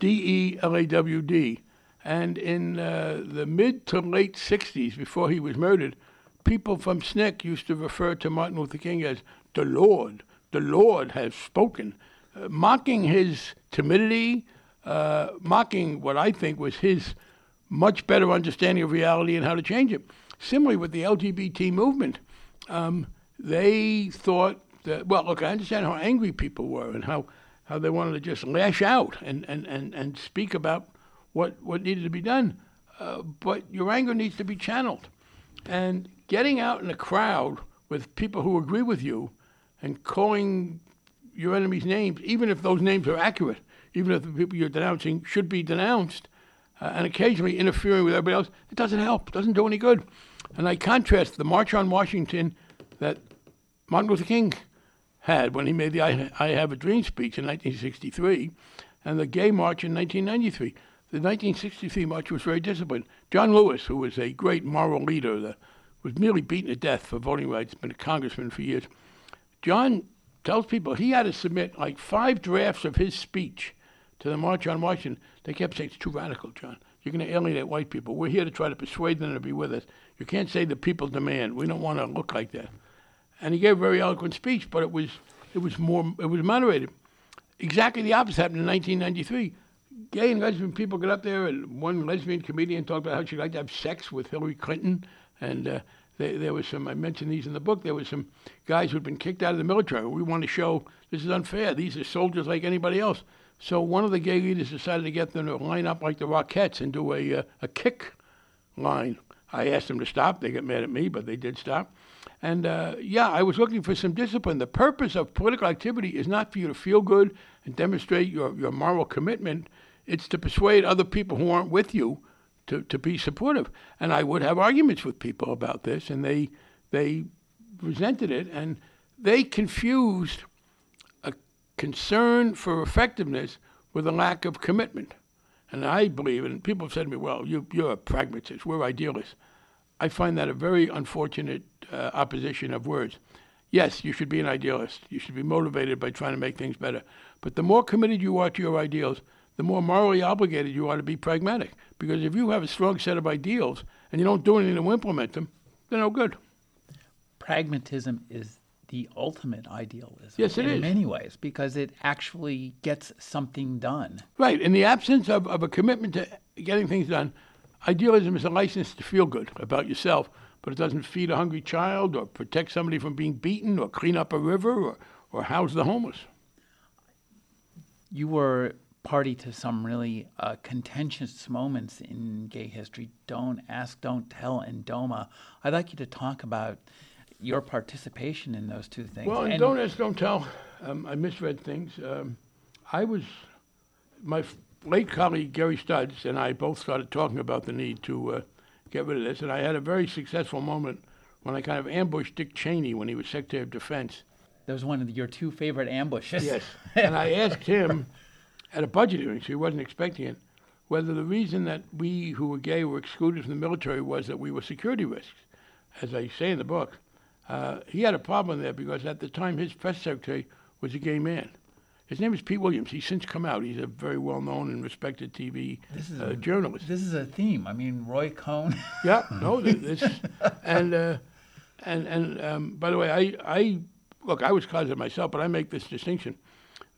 D E L A W D. And in uh, the mid to late 60s, before he was murdered, people from SNCC used to refer to Martin Luther King as the Lord. The Lord has spoken, uh, mocking his timidity, uh, mocking what I think was his much better understanding of reality and how to change it. Similarly, with the LGBT movement, um, they thought that, well, look, I understand how angry people were and how, how they wanted to just lash out and, and, and, and speak about what, what needed to be done. Uh, but your anger needs to be channeled. And getting out in a crowd with people who agree with you and calling your enemies names, even if those names are accurate, even if the people you're denouncing should be denounced, uh, and occasionally interfering with everybody else, it doesn't help. Doesn't do any good. And I contrast the March on Washington that Martin Luther King had when he made the I, I Have a Dream speech in 1963 and the Gay March in 1993. The 1963 march was very disciplined. John Lewis, who was a great moral leader was nearly beaten to death for voting rights, been a congressman for years. John tells people he had to submit like five drafts of his speech to the March on Washington. They kept saying, it's too radical, John. You're going to alienate white people. We're here to try to persuade them to be with us. You can't say the people demand. We don't want to look like that. And he gave a very eloquent speech, but it was it was more it was moderated. Exactly the opposite happened in 1993. Gay and lesbian people got up there, and one lesbian comedian talked about how she'd like to have sex with Hillary Clinton, and uh, there, there was some. I mentioned these in the book. There was some guys who'd been kicked out of the military. We want to show this is unfair. These are soldiers like anybody else. So one of the gay leaders decided to get them to line up like the Rockettes and do a uh, a kick line. I asked them to stop. They got mad at me, but they did stop. And uh, yeah, I was looking for some discipline. The purpose of political activity is not for you to feel good and demonstrate your, your moral commitment. It's to persuade other people who aren't with you to, to be supportive. And I would have arguments with people about this, and they they resented it, and they confused concern for effectiveness with a lack of commitment. And I believe, and people have said to me, well, you, you're a pragmatist, we're idealists. I find that a very unfortunate uh, opposition of words. Yes, you should be an idealist. You should be motivated by trying to make things better. But the more committed you are to your ideals, the more morally obligated you are to be pragmatic. Because if you have a strong set of ideals and you don't do anything to implement them, they're no good. Pragmatism is the ultimate idealism. Yes, it in is. many ways because it actually gets something done. Right. In the absence of, of a commitment to getting things done, idealism is a license to feel good about yourself, but it doesn't feed a hungry child or protect somebody from being beaten or clean up a river or, or house the homeless. You were party to some really uh, contentious moments in gay history. Don't ask, don't tell, and DOMA. I'd like you to talk about your participation in those two things. Well, and don't ask, don't tell. Um, I misread things. Um, I was, my f- late colleague Gary Studds and I both started talking about the need to uh, get rid of this, and I had a very successful moment when I kind of ambushed Dick Cheney when he was Secretary of Defense. that was one of your two favorite ambushes. Yes. and I asked him at a budget hearing, so he wasn't expecting it, whether the reason that we who were gay were excluded from the military was that we were security risks. As I say in the book, uh, he had a problem there because at the time his press secretary was a gay man. His name is Pete Williams. He's since come out. He's a very well known and respected TV This is uh, a- journalist. This is a theme. I mean, Roy Cohn. Yeah, no, this, and uh, and and um, by the way, I I look, I was closeted myself, but I make this distinction.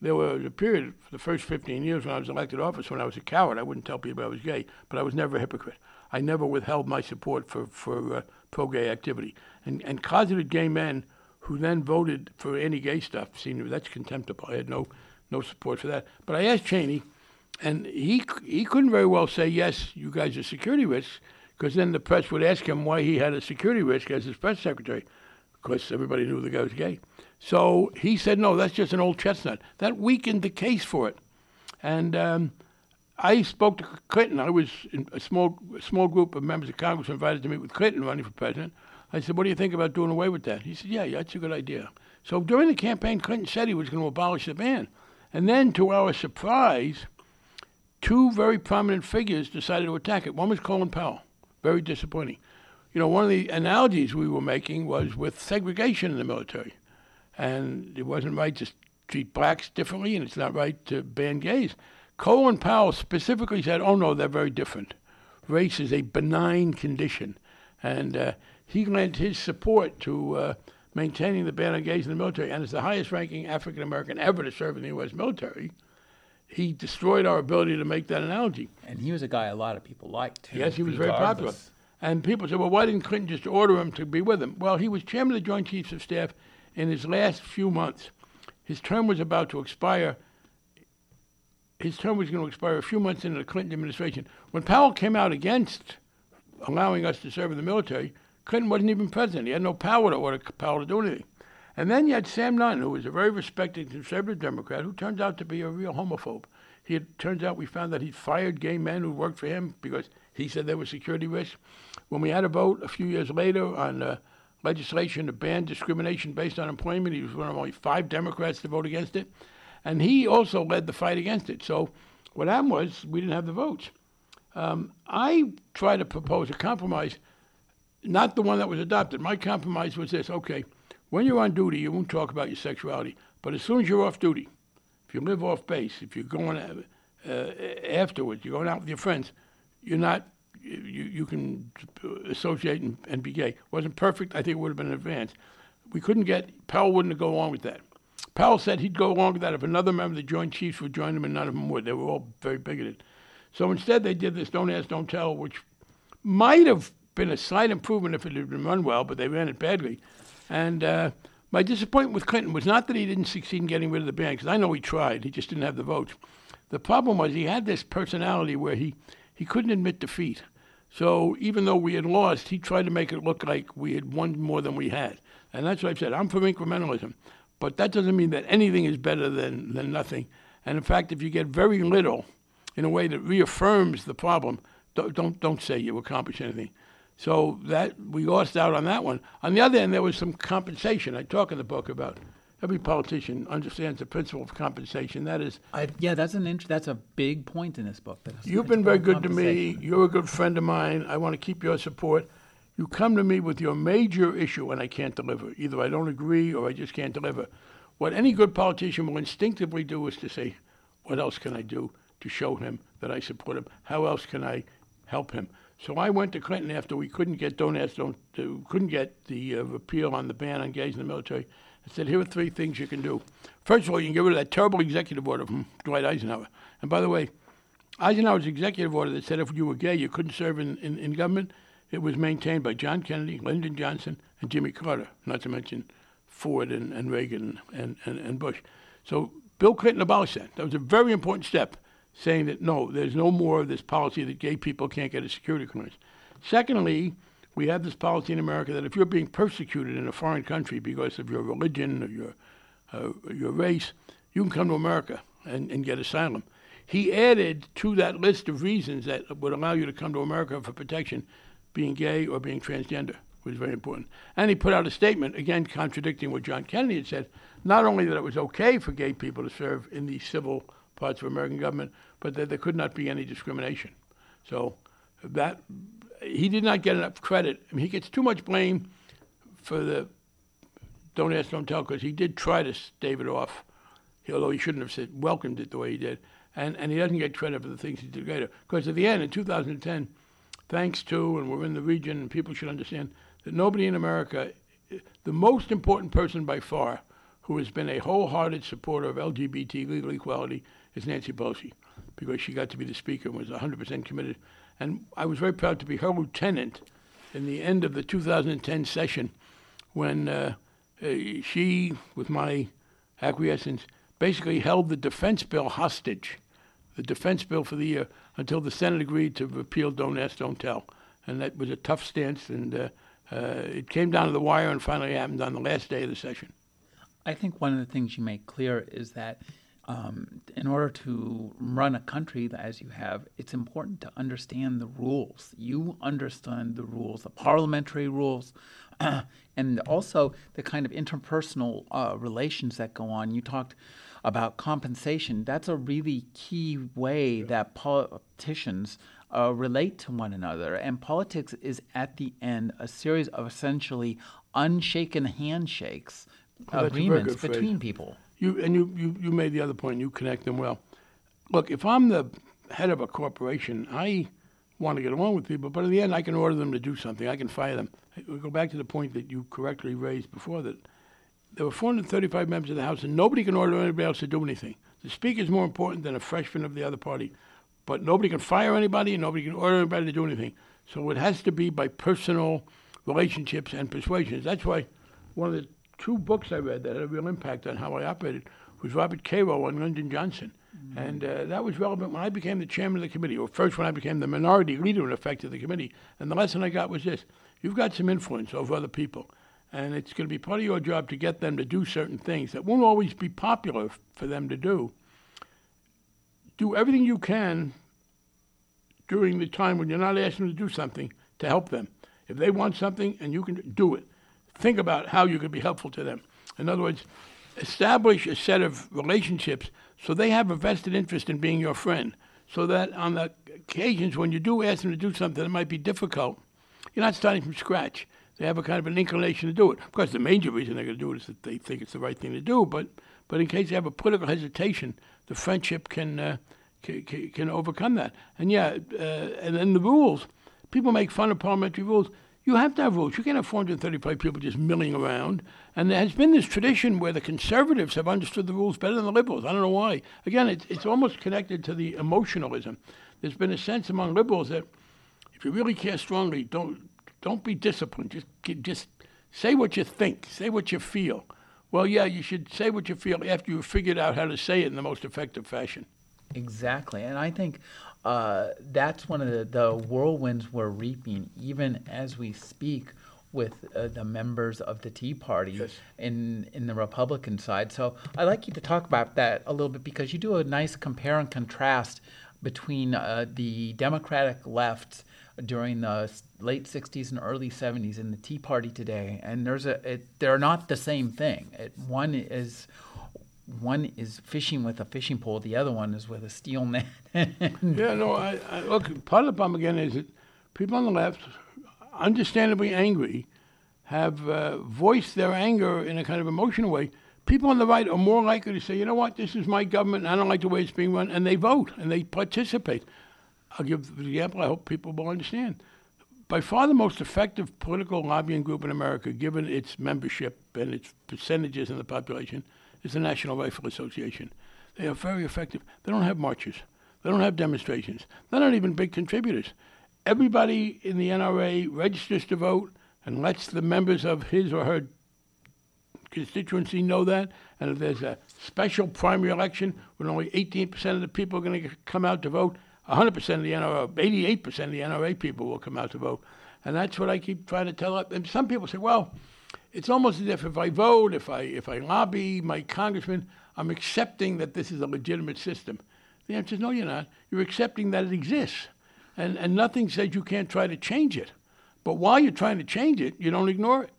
There was a period for the first 15 years when I was elected office when I was a coward. I wouldn't tell people I was gay, but I was never a hypocrite. I never withheld my support for for uh, pro-gay activity. And and closeted gay men who then voted for anti-gay stuff, seen that's contemptible. I had no no support for that. But I asked Cheney, and he he couldn't very well say yes. You guys are security risks, because then the press would ask him why he had a security risk as his press secretary. Of course, everybody knew the guy was gay. So he said, no, that's just an old chestnut. That weakened the case for it. And um, I spoke to Clinton. I was in a small a small group of members of Congress invited to meet with Clinton running for president. I said, what do you think about doing away with that? He said, yeah, yeah, that's a good idea. So during the campaign, Clinton said he was going to abolish the ban. And then, to our surprise, two very prominent figures decided to attack it. One was Colin Powell, very disappointing. You know, one of the analogies we were making was with segregation in the military. And it wasn't right to treat blacks differently, and it's not right to ban gays. Colin Powell specifically said, oh no, they're very different. Race is a benign condition. And uh, he lent his support to uh, maintaining the ban on gays in the military, and as the highest ranking African American ever to serve in the U.S. military, he destroyed our ability to make that analogy. And he was a guy a lot of people liked. Too, Yes, he was very popular. And people said, well, why didn't Clinton just order him to be with him? Well, he was chairman of the Joint Chiefs of Staff in his last few months. His term was about to expire. His term was going to expire a few months into the Clinton administration. When Powell came out against allowing us to serve in the military, Clinton wasn't even president. He had no power to order Powell to do anything. And then you had Sam Nunn, who was a very respected conservative Democrat, who turns out to be a real homophobe. He had, turns out we found that he'd fired gay men who worked for him because he said they were security risks. When we had a vote a few years later on uh, legislation to ban discrimination based on employment, he was one of only five Democrats to vote against it. And he also led the fight against it. So what happened was we didn't have the votes. Um, I tried to propose a compromise, not the one that was adopted. My compromise was this okay, when you're on duty, you won't talk about your sexuality. But as soon as you're off duty, if you live off base, if you're going uh, afterwards, you're going out with your friends, you're not, you, you can associate and, and be gay. wasn't perfect. I think it would have been an advance. We couldn't get, Powell wouldn't go along with that. Powell said he'd go along with that if another member of the Joint Chiefs would join him, and none of them would. They were all very bigoted. So instead, they did this don't ask, don't tell, which might have been a slight improvement if it had been run well, but they ran it badly. And uh, my disappointment with Clinton was not that he didn't succeed in getting rid of the ban, because I know he tried. He just didn't have the votes. The problem was he had this personality where he, he couldn't admit defeat. So even though we had lost, he tried to make it look like we had won more than we had. And that's what I've said. I'm for incrementalism. But that doesn't mean that anything is better than, than nothing. And in fact, if you get very little in a way that reaffirms the problem, don't, don't, don't say you accomplish anything. So that we lost out on that one. On the other hand, there was some compensation. I talk in the book about every politician understands the principle of compensation. That is, I, yeah, that's an int- that's a big point in this book. that You've been very good to me. You're a good friend of mine. I want to keep your support. You come to me with your major issue and I can't deliver. Either I don't agree or I just can't deliver. What any good politician will instinctively do is to say, what else can I do to show him that I support him? How else can I help him? So I went to Clinton after we couldn't get don't ask don't uh, couldn't get the uh, repeal on the ban on gays in the military. I said, here are three things you can do. First of all, you can get rid of that terrible executive order from Dwight Eisenhower. And by the way, Eisenhower's executive order that said if you were gay, you couldn't serve in, in, in government, it was maintained by John Kennedy, Lyndon Johnson, and Jimmy Carter, not to mention Ford and, and Reagan and, and, and Bush. So Bill Clinton abolished that. That was a very important step, saying that no, there's no more of this policy that gay people can't get a security clearance. Secondly, we have this policy in America that if you're being persecuted in a foreign country because of your religion or your, uh, your race, you can come to America and, and get asylum. He added to that list of reasons that would allow you to come to America for protection being gay or being transgender which was very important. And he put out a statement, again contradicting what John Kennedy had said, not only that it was okay for gay people to serve in the civil parts of American government, but that there could not be any discrimination. So that he did not get enough credit. I mean, he gets too much blame for the don't ask, don't tell, because he did try to stave it off, although he shouldn't have said, welcomed it the way he did. And, and he doesn't get credit for the things he did later. Because at the end, in 2010, thanks to, and we're in the region, and people should understand that nobody in America, the most important person by far who has been a wholehearted supporter of LGBT legal equality is Nancy Pelosi, because she got to be the speaker and was 100% committed. And I was very proud to be her lieutenant in the end of the 2010 session when uh, uh, she, with my acquiescence, basically held the defense bill hostage, the defense bill for the year, until the Senate agreed to repeal Don't Ask, Don't Tell. And that was a tough stance, and uh, uh, it came down to the wire and finally happened on the last day of the session. I think one of the things you make clear is that um, in order to run a country as you have, it's important to understand the rules. You understand the rules, the parliamentary rules, and also the kind of interpersonal uh, relations that go on. You talked about compensation. That's a really key way that politicians uh, relate to one another. And politics is, at the end, a series of essentially unshaken handshakes, Oh, that's a very agreements between people. You and you, you, you made the other point. You connect them well. Look, if I'm the head of a corporation, I want to get along with people, but in the end, I can order them to do something. I can fire them. We go back to the point that you correctly raised before that there were 435 members of the House, and nobody can order anybody else to do anything. The speaker is more important than a freshman of the other party. But nobody can fire anybody, and nobody can order anybody to do anything. So it has to be by personal relationships and persuasions. That's why one of the two books I read that had a real impact on how I operated was Robert Caro on Lyndon Johnson. Mm-hmm. And uh, that was relevant when I became the chairman of the committee, or first when I became the minority leader, in effect, of the committee. And the lesson I got was this you've got some influence over other people. And it's going to be part of your job to get them to do certain things that won't always be popular f- for them to do. Do everything you can during the time when you're not asking them to do something to help them. If they want something and you can do it, think about how you could be helpful to them. In other words, establish a set of relationships so they have a vested interest in being your friend. So that on the occasions when you do ask them to do something that might be difficult, you're not starting from scratch. They have a kind of an inclination to do it. Of course, the major reason they're going to do it is that they think it's the right thing to do. But, but in case they have a political hesitation, the friendship can uh, can, can, overcome that. And yeah, uh, and then the rules. People make fun of parliamentary rules. You have to have rules. You can't have 435 people just milling around. And there has been this tradition where the conservatives have understood the rules better than the liberals. I don't know why. Again, it's, it's almost connected to the emotionalism. There's been a sense among liberals that if you really care strongly, don't don't be disciplined. Just just say what you think. Say what you feel. Well, yeah, you should say what you feel after you've figured out how to say it in the most effective fashion. Exactly, and I think uh, that's one of the, the whirlwinds we're reaping, even as we speak with uh, the members of the Tea Party yes. in in the Republican side. So I'd like you to talk about that a little bit because you do a nice compare and contrast between uh, the Democratic left during the late 60s and early 70s and the Tea Party today, and there's a it, they're not the same thing. It, one is one is fishing with a fishing pole, the other one is with a steel net. yeah, no, I, I, look, part of the problem again is that people on the left, understandably angry, have uh, voiced their anger in a kind of emotional way. People on the right are more likely to say, you know what, this is my government, and I don't like the way it's being run, and they vote and they participate. I'll give the example I hope people will understand. By far the most effective political lobbying group in America, given its membership and its percentages in the population, is the National Rifle Association. They are very effective. They don't have marches. They don't have demonstrations. They're not even big contributors. Everybody in the NRA registers to vote and lets the members of his or her constituency know that. And if there's a special primary election when only 18% of the people are going to come out to vote, 100% of the NRA, 88% of the NRA people will come out to vote. And that's what I keep trying to tell. And some people say, well, it's almost as if if I vote, if I if I lobby my congressman, I'm accepting that this is a legitimate system. The answer is no, you're not. You're accepting that it exists, and and nothing says you can't try to change it. But while you're trying to change it, you don't ignore it.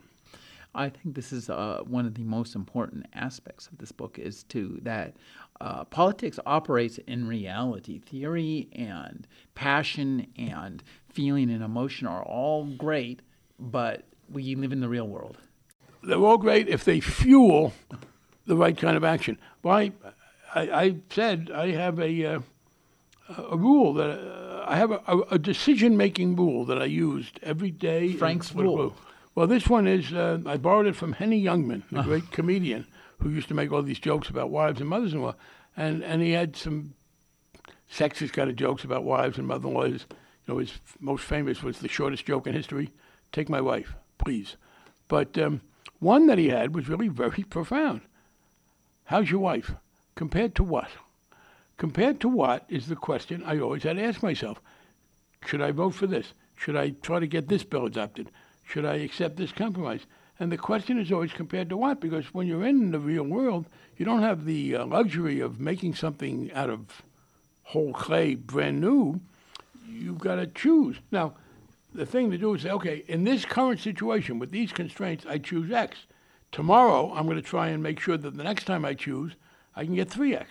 I think this is uh, one of the most important aspects of this book is to that uh, politics operates in reality. Theory and passion and feeling and emotion are all great, but we live in the real world they're all great if they fuel the right kind of action. Well, I, I, said I have a, uh, a rule that uh, I have a, a decision making rule that I used every day. Frank's rule. Well, this one is uh, I borrowed it from Henny Youngman, the uh-huh. great comedian who used to make all these jokes about wives and mothers in law. And, and he had some sexist kind of jokes about wives and mother in laws. You know, his most famous was the shortest joke in history take my wife, please. But um, one that he had was really very profound. How's your wife? Compared to what? Compared to what is the question I always had to ask myself. Should I vote for this? Should I try to get this bill adopted? Should I accept this compromise? And the question is always compared to what? Because when you're in the real world, you don't have the uh, luxury of making something out of whole clay brand new. You've got to choose. Now, the thing to do is say, okay, in this current situation with these constraints, I choose X. Tomorrow, I'm going to try and make sure that the next time I choose, I can get 3X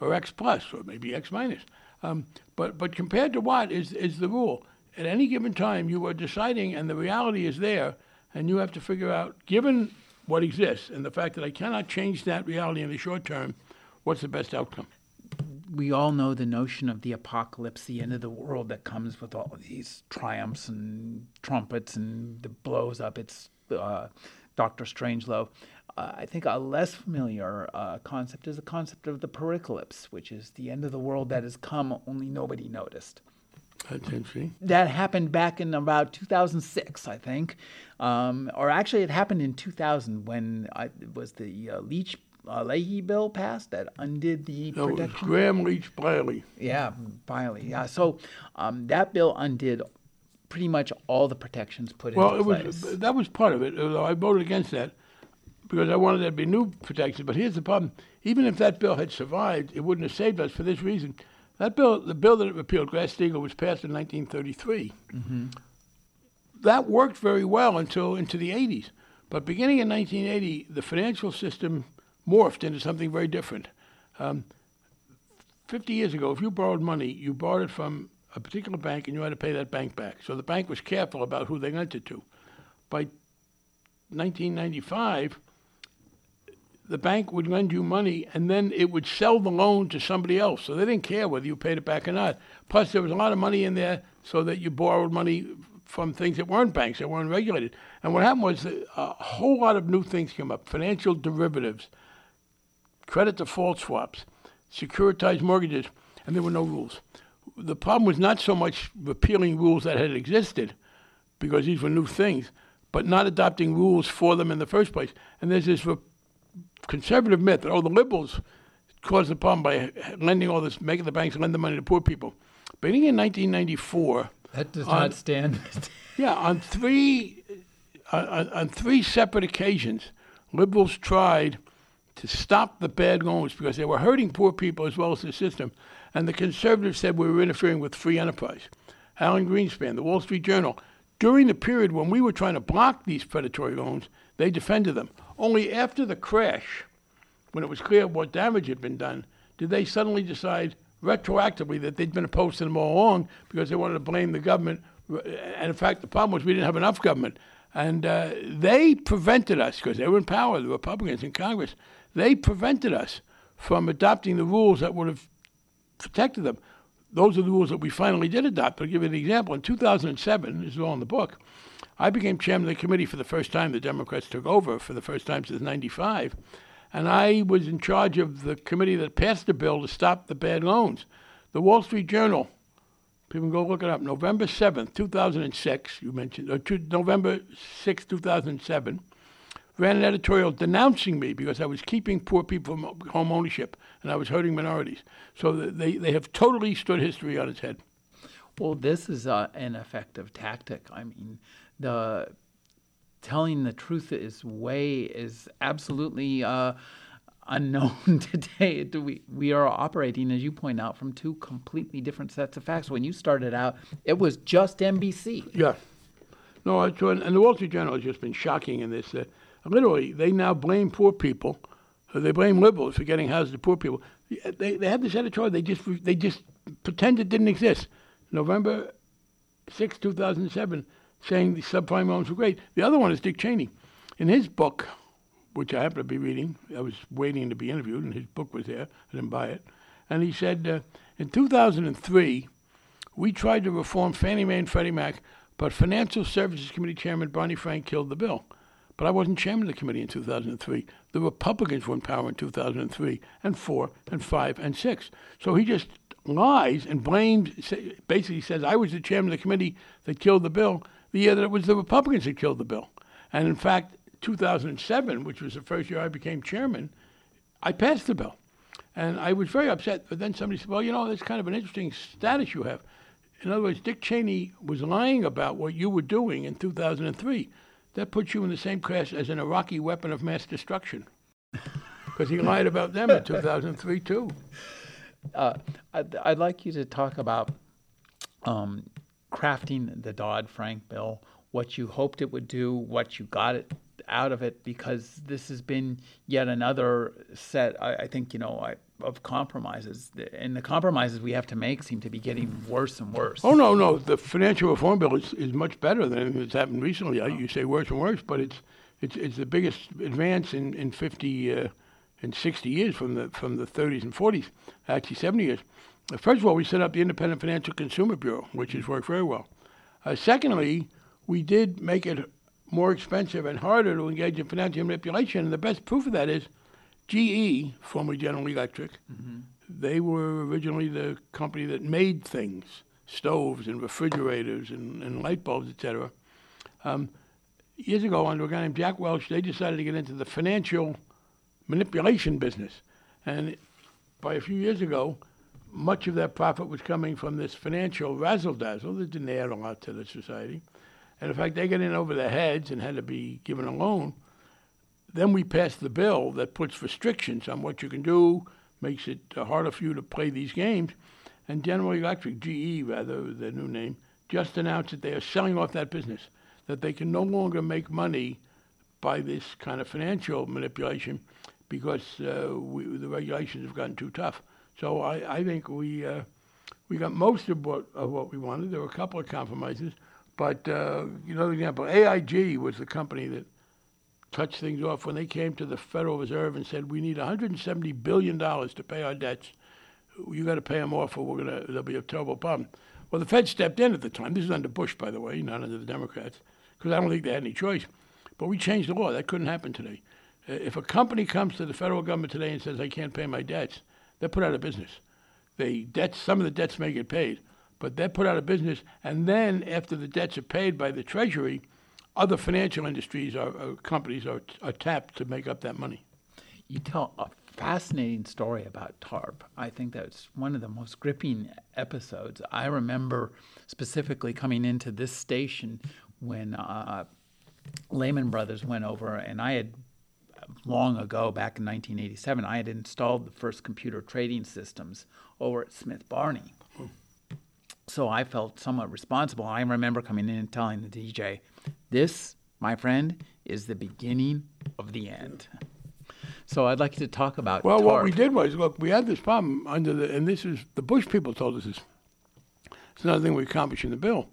or X plus or maybe X minus. Um, but, but compared to what is, is the rule? At any given time, you are deciding, and the reality is there, and you have to figure out, given what exists and the fact that I cannot change that reality in the short term, what's the best outcome? We all know the notion of the apocalypse, the end of the world that comes with all of these triumphs and trumpets and the blows up. It's uh, Dr. Strangelove. Uh, I think a less familiar uh, concept is the concept of the pericalypse, which is the end of the world that has come, only nobody noticed. That happened back in about 2006, I think. Um, or actually, it happened in 2000 when I, it was the uh, Leach uh, Leahy bill passed that undid the No, was protection. Gramm Leach Bliley. Yeah, Biley. Yeah. So um, that bill undid pretty much all the protections put Well, into it was that was part of it. although I voted against that because I wanted there to be new protections. But here's the problem: even if that bill had survived, it wouldn't have saved us for this reason. That bill, the bill that it repealed, Glass-Steagall, was passed in 1933. That worked very well until into the 80s. But beginning in 1980, the financial system morphed into something very different. Um, 50 years ago, if you borrowed money, you borrowed it from a particular bank and you had to pay that bank back. So the bank was careful about who they lent it to. By 1995, the bank would lend you money and then it would sell the loan to somebody else. So they didn't care whether you paid it back or not. Plus, there was a lot of money in there so that you borrowed money from things that weren't banks, that weren't regulated. And what happened was a whole lot of new things came up financial derivatives, credit default swaps, securitized mortgages, and there were no rules. The problem was not so much repealing rules that had existed, because these were new things, but not adopting rules for them in the first place. And there's this re- conservative myth that, oh, the liberals caused the problem by lending all this, making the banks lend the money to poor people. Beginning in 1994, that does on- not stand. yeah, on three on, on, on three separate occasions, liberals tried to stop the bad loans because they were hurting poor people as well as the system. And the conservatives said we were interfering with free enterprise. Alan Greenspan, the Wall Street Journal, during the period when we were trying to block these predatory loans, they defended them. Only after the crash, when it was clear what damage had been done, did they suddenly decide retroactively that they'd been opposed to them all along because they wanted to blame the government. And in fact, the problem was we didn't have enough government. And uh, they prevented us, because they were in power, the Republicans in Congress, they prevented us from adopting the rules that would have protected them. Those are the rules that we finally did adopt. I'll give you an example. In 2007, this is all in the book, I became chairman of the committee for the first time. The Democrats took over for the first time since 95. And I was in charge of the committee that passed the bill to stop the bad loans. The Wall Street Journal, people can go look it up, November 7th, 2006, you mentioned, or two, November 6th, 2007, ran an editorial denouncing me because I was keeping poor people from home ownership and I was hurting minorities. So they, they have totally stood history on its head. Well, this is uh, an effective tactic. I mean, the telling the truth is way is absolutely uh, unknown today. We we are operating, as you point out, from two completely different sets of facts. When you started out, it was just NBC. Yeah. No, it's, and the Wall Street Journal has just been shocking in this. Uh, literally, they now blame poor people. They blame liberals for getting houses to poor people. They, they have this editorial. They just they just pretend it didn't exist. November 6, 2007, saying the subprime loans were great. The other one is Dick Cheney. In his book, which I happen to be reading, I was waiting to be interviewed, and his book was there. I didn't buy it. And he said, uh, in 2003, we tried to reform Fannie Mae and Freddie Mac, but Financial Services Committee Chairman Barney Frank killed the bill. But I wasn't chairman of the committee in 2003. The Republicans were in power in 2003 and 4 and 5 and 6. So he just lies and blames, basically says, I was the chairman of the committee that killed the bill the year that it was the Republicans that killed the bill. And in fact, 2007, which was the first year I became chairman, I passed the bill. And I was very upset. But then somebody said, well, you know, that's kind of an interesting status you have. In other words, Dick Cheney was lying about what you were doing in 2003. That puts you in the same class as an Iraqi weapon of mass destruction. Because he lied about them in 2003, too. Uh, I'd, I'd like you to talk about um, crafting the Dodd Frank bill, what you hoped it would do, what you got it out of it, because this has been yet another set, I, I think, you know, I, of compromises. And the compromises we have to make seem to be getting worse and worse. Oh, no, no. The financial reform bill is, is much better than that's happened recently. I, you say worse and worse, but it's, it's, it's the biggest advance in, in 50 uh, and 60 years from the, from the 30s and 40s, actually 70 years. First of all, we set up the Independent Financial Consumer Bureau, which has worked very well. Uh, secondly, we did make it more expensive and harder to engage in financial manipulation. And the best proof of that is GE, formerly General Electric. They were originally the company that made things, stoves and refrigerators and, and light bulbs, etc. Um, years ago, under a guy named Jack Welch, they decided to get into the financial manipulation business. And by a few years ago, much of that profit was coming from this financial razzle dazzle that didn't add a lot to the society. And in fact, they got in over their heads and had to be given a loan. Then we passed the bill that puts restrictions on what you can do, makes it uh, harder for you to play these games. And General Electric, GE rather, their new name, just announced that they are selling off that business, that they can no longer make money by this kind of financial manipulation because uh, we, the regulations have gotten too tough. So I, I think we uh, we got most of what of what we wanted. There were a couple of compromises, but uh, know, example, AIG was the company that touched things off when they came to the Federal Reserve and said, "We need 170 billion dollars to pay our debts. You got to pay them off, or we're gonna there'll be a terrible problem." Well, the Fed stepped in at the time. This is under Bush, by the way, not under the Democrats, because I don't think they had any choice. But we changed the law. That couldn't happen today. If a company comes to the federal government today and says, "I can't pay my debts," they're put out of business. They debts, some of the debts may get paid, but they're put out of business. And then after the debts are paid by the Treasury, other financial industries or, or companies are, are tapped to make up that money. You tell a fascinating story about TARP. I think that's one of the most gripping episodes. I remember specifically coming into this station when uh, Lehman Brothers went over, and I had long ago, back in 1987, I had installed the first computer trading systems over at Smith Barney. So I felt somewhat responsible. I remember coming in and telling the DJ, "This, my friend, is the beginning of the end." So I'd like you to talk about. Well, what we did was look, we had this problem under the, and this is the Bush people told us this. It's another thing we accomplished in the bill.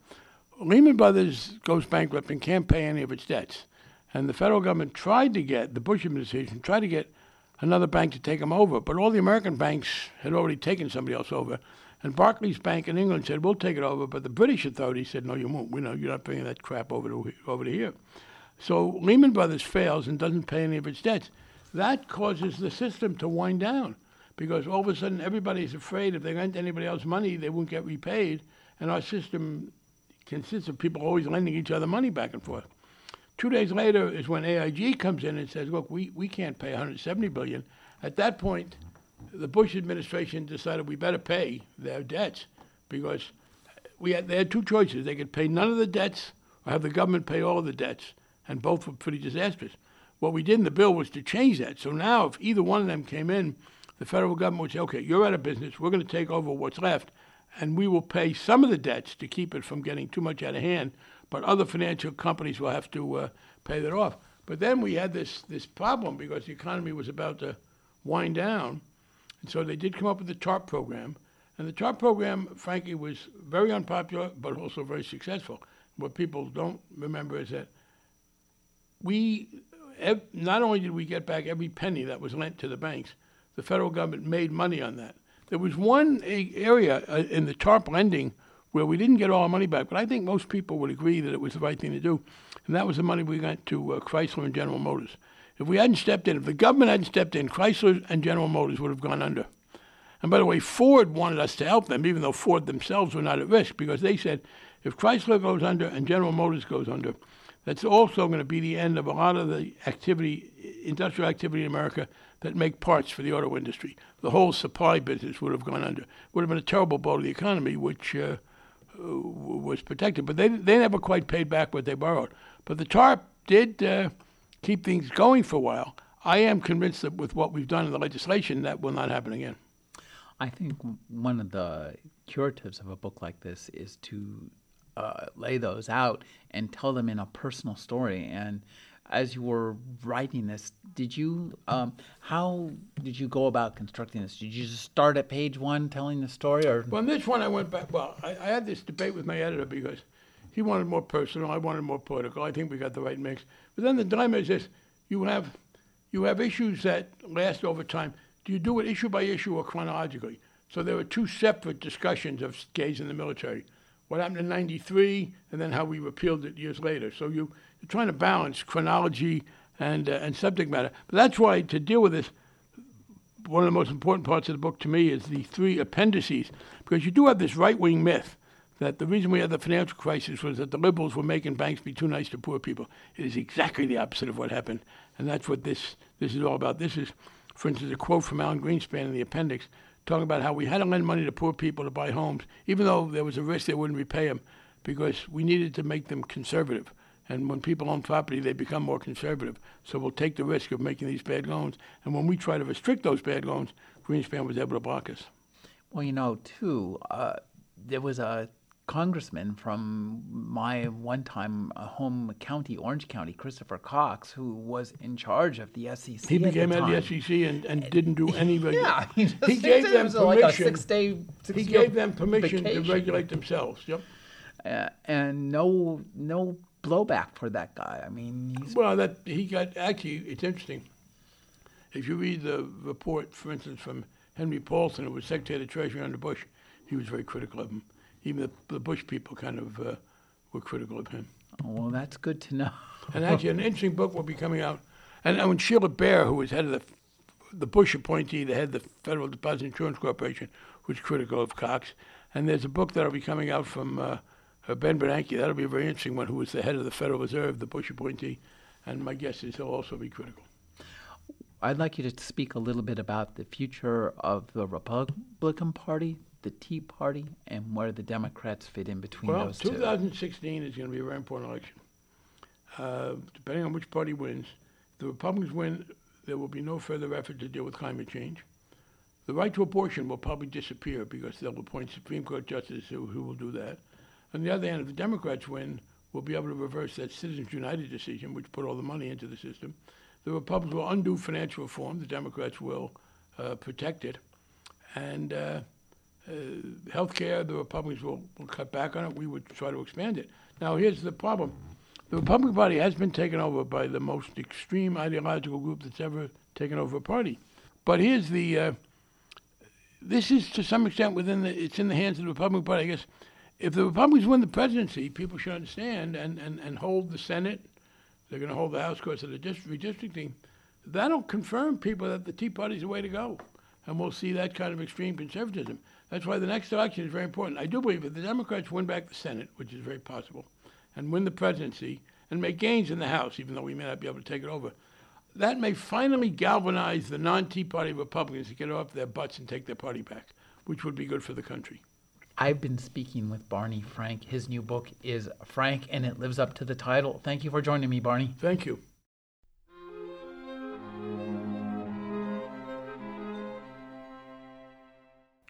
Lehman Brothers goes bankrupt and can't pay any of its debts, and the federal government tried to get the Bush administration tried to get another bank to take them over, but all the American banks had already taken somebody else over. And Barclays Bank in England said, "We'll take it over," but the British authorities said, "No, you won't. We know you're not bringing that crap over to over to here." So Lehman Brothers fails and doesn't pay any of its debts. That causes the system to wind down because all of a sudden everybody's afraid if they lend anybody else money, they won't get repaid. And our system consists of people always lending each other money back and forth. Two days later is when AIG comes in and says, "Look, we, we can't pay 170 billion." At that point, the Bush administration decided we better pay their debts because we had, they had two choices. They could pay none of the debts or have the government pay all of the debts, and both were pretty disastrous. What we did in the bill was to change that. So now, if either one of them came in, the federal government would say, okay, you're out of business. We're going to take over what's left, and we will pay some of the debts to keep it from getting too much out of hand, but other financial companies will have to uh, pay that off. But then we had this, this problem because the economy was about to wind down. And so they did come up with the TARP program. And the TARP program, frankly, was very unpopular, but also very successful. What people don't remember is that we, ev- not only did we get back every penny that was lent to the banks, the federal government made money on that. There was one area uh, in the TARP lending where we didn't get all our money back, but I think most people would agree that it was the right thing to do, and that was the money we lent to uh, Chrysler and General Motors. If we hadn't stepped in, if the government hadn't stepped in, Chrysler and General Motors would have gone under. And by the way, Ford wanted us to help them, even though Ford themselves were not at risk, because they said if Chrysler goes under and General Motors goes under, that's also going to be the end of a lot of the activity, industrial activity in America that make parts for the auto industry. The whole supply business would have gone under. Would have been a terrible blow to the economy, which uh, was protected. But they they never quite paid back what they borrowed. But the TARP did uh, keep things going for a while. I am convinced that with what we've done in the legislation, that will not happen again. I think one of the curatives of a book like this is to uh, lay those out and tell them in a personal story. And as you were writing this, did you um, how did you go about constructing this? Did you just start at page one telling the story, or Well, on this one, I went back. Well, I, I had this debate with my editor because he wanted more personal, I wanted more political. I think we got the right mix. But then the dilemma is this: you have you have issues that last over time. Do you do it issue by issue or chronologically? So there were two separate discussions of gays in the military. what happened in 93, and then how we repealed it years later. So you, you're trying to balance chronology and, uh, and subject matter. But that's why to deal with this, one of the most important parts of the book to me is the three appendices, because you do have this right wing myth that the reason we had the financial crisis was that the liberals were making banks be too nice to poor people. It is exactly the opposite of what happened, and that's what this this is all about. This is, for instance, a quote from Alan Greenspan in the appendix, talking about how we had to lend money to poor people to buy homes, even though there was a risk they wouldn't repay them, because we needed to make them conservative. And when people own property, they become more conservative. So we'll take the risk of making these bad loans. And when we try to restrict those bad loans, Greenspan was able to block us. Well, you know, too, uh, there was a congressman from my one time uh, home county, Orange County, Christopher Cox, who was in charge of the SEC. He became at the, of the SEC and, and didn't do any Yeah, he, he gave them was like permission. six day. he gave them permission to regulate themselves. Yep. uh, and no no blowback for that guy. I mean, Well, that he got actually. It's interesting. If you read the report, for instance, from Henry Paulson, who was Secretary of the Treasury under Bush, he was very critical of him. Even the, the Bush people kind of uh, were critical of him. oh, well, that's good to know. And actually, an interesting book will be coming out. And, and when Sheila Bair, who was head of the the Bush appointee, the head of the Federal Deposit Insurance Corporation, was critical of Cox. And there's a book that'll be coming out from uh, uh, Ben Bernanke. That'll be a very interesting one. Who was the head of the Federal Reserve, the Bush appointee, and my guess is he'll also be critical. I'd like you to speak a little bit about the future of the Republican Party, the Tea Party, and where the Democrats fit in between Well, those two. 2016 is going to be a very important election. Uh, depending on which party wins, if the Republicans win, there will be no further effort to deal with climate change. The right to abortion will probably disappear because they'll appoint Supreme Court justices who, who will do that. On the other hand, if the Democrats win, we'll be able to reverse that Citizens United decision, which put all the money into the system. The Republicans will undo financial reform. The Democrats will uh, protect it. And uh, uh, health care, the Republicans will, will cut back on it. We would try to expand it. Now, here's the problem. The Republican Party has been taken over by the most extreme ideological group that's ever taken over a party. But here's the, uh, this is to some extent within the, it's in the hands of the Republican Party, I guess. If the Republicans win the presidency, people should understand and, and, and hold the Senate. They're going to hold the House because of the district, redistricting. That'll confirm people that the Tea Party's the way to go. And we'll see that kind of extreme conservatism. That's why the next election is very important. I do believe if the Democrats win back the Senate, which is very possible, and win the presidency and make gains in the House, even though we may not be able to take it over, that may finally galvanize the non Tea Party Republicans to get off their butts and take their party back, which would be good for the country. I've been speaking with Barney Frank. His new book is Frank, and it lives up to the title. Thank you for joining me, Barney. Thank you.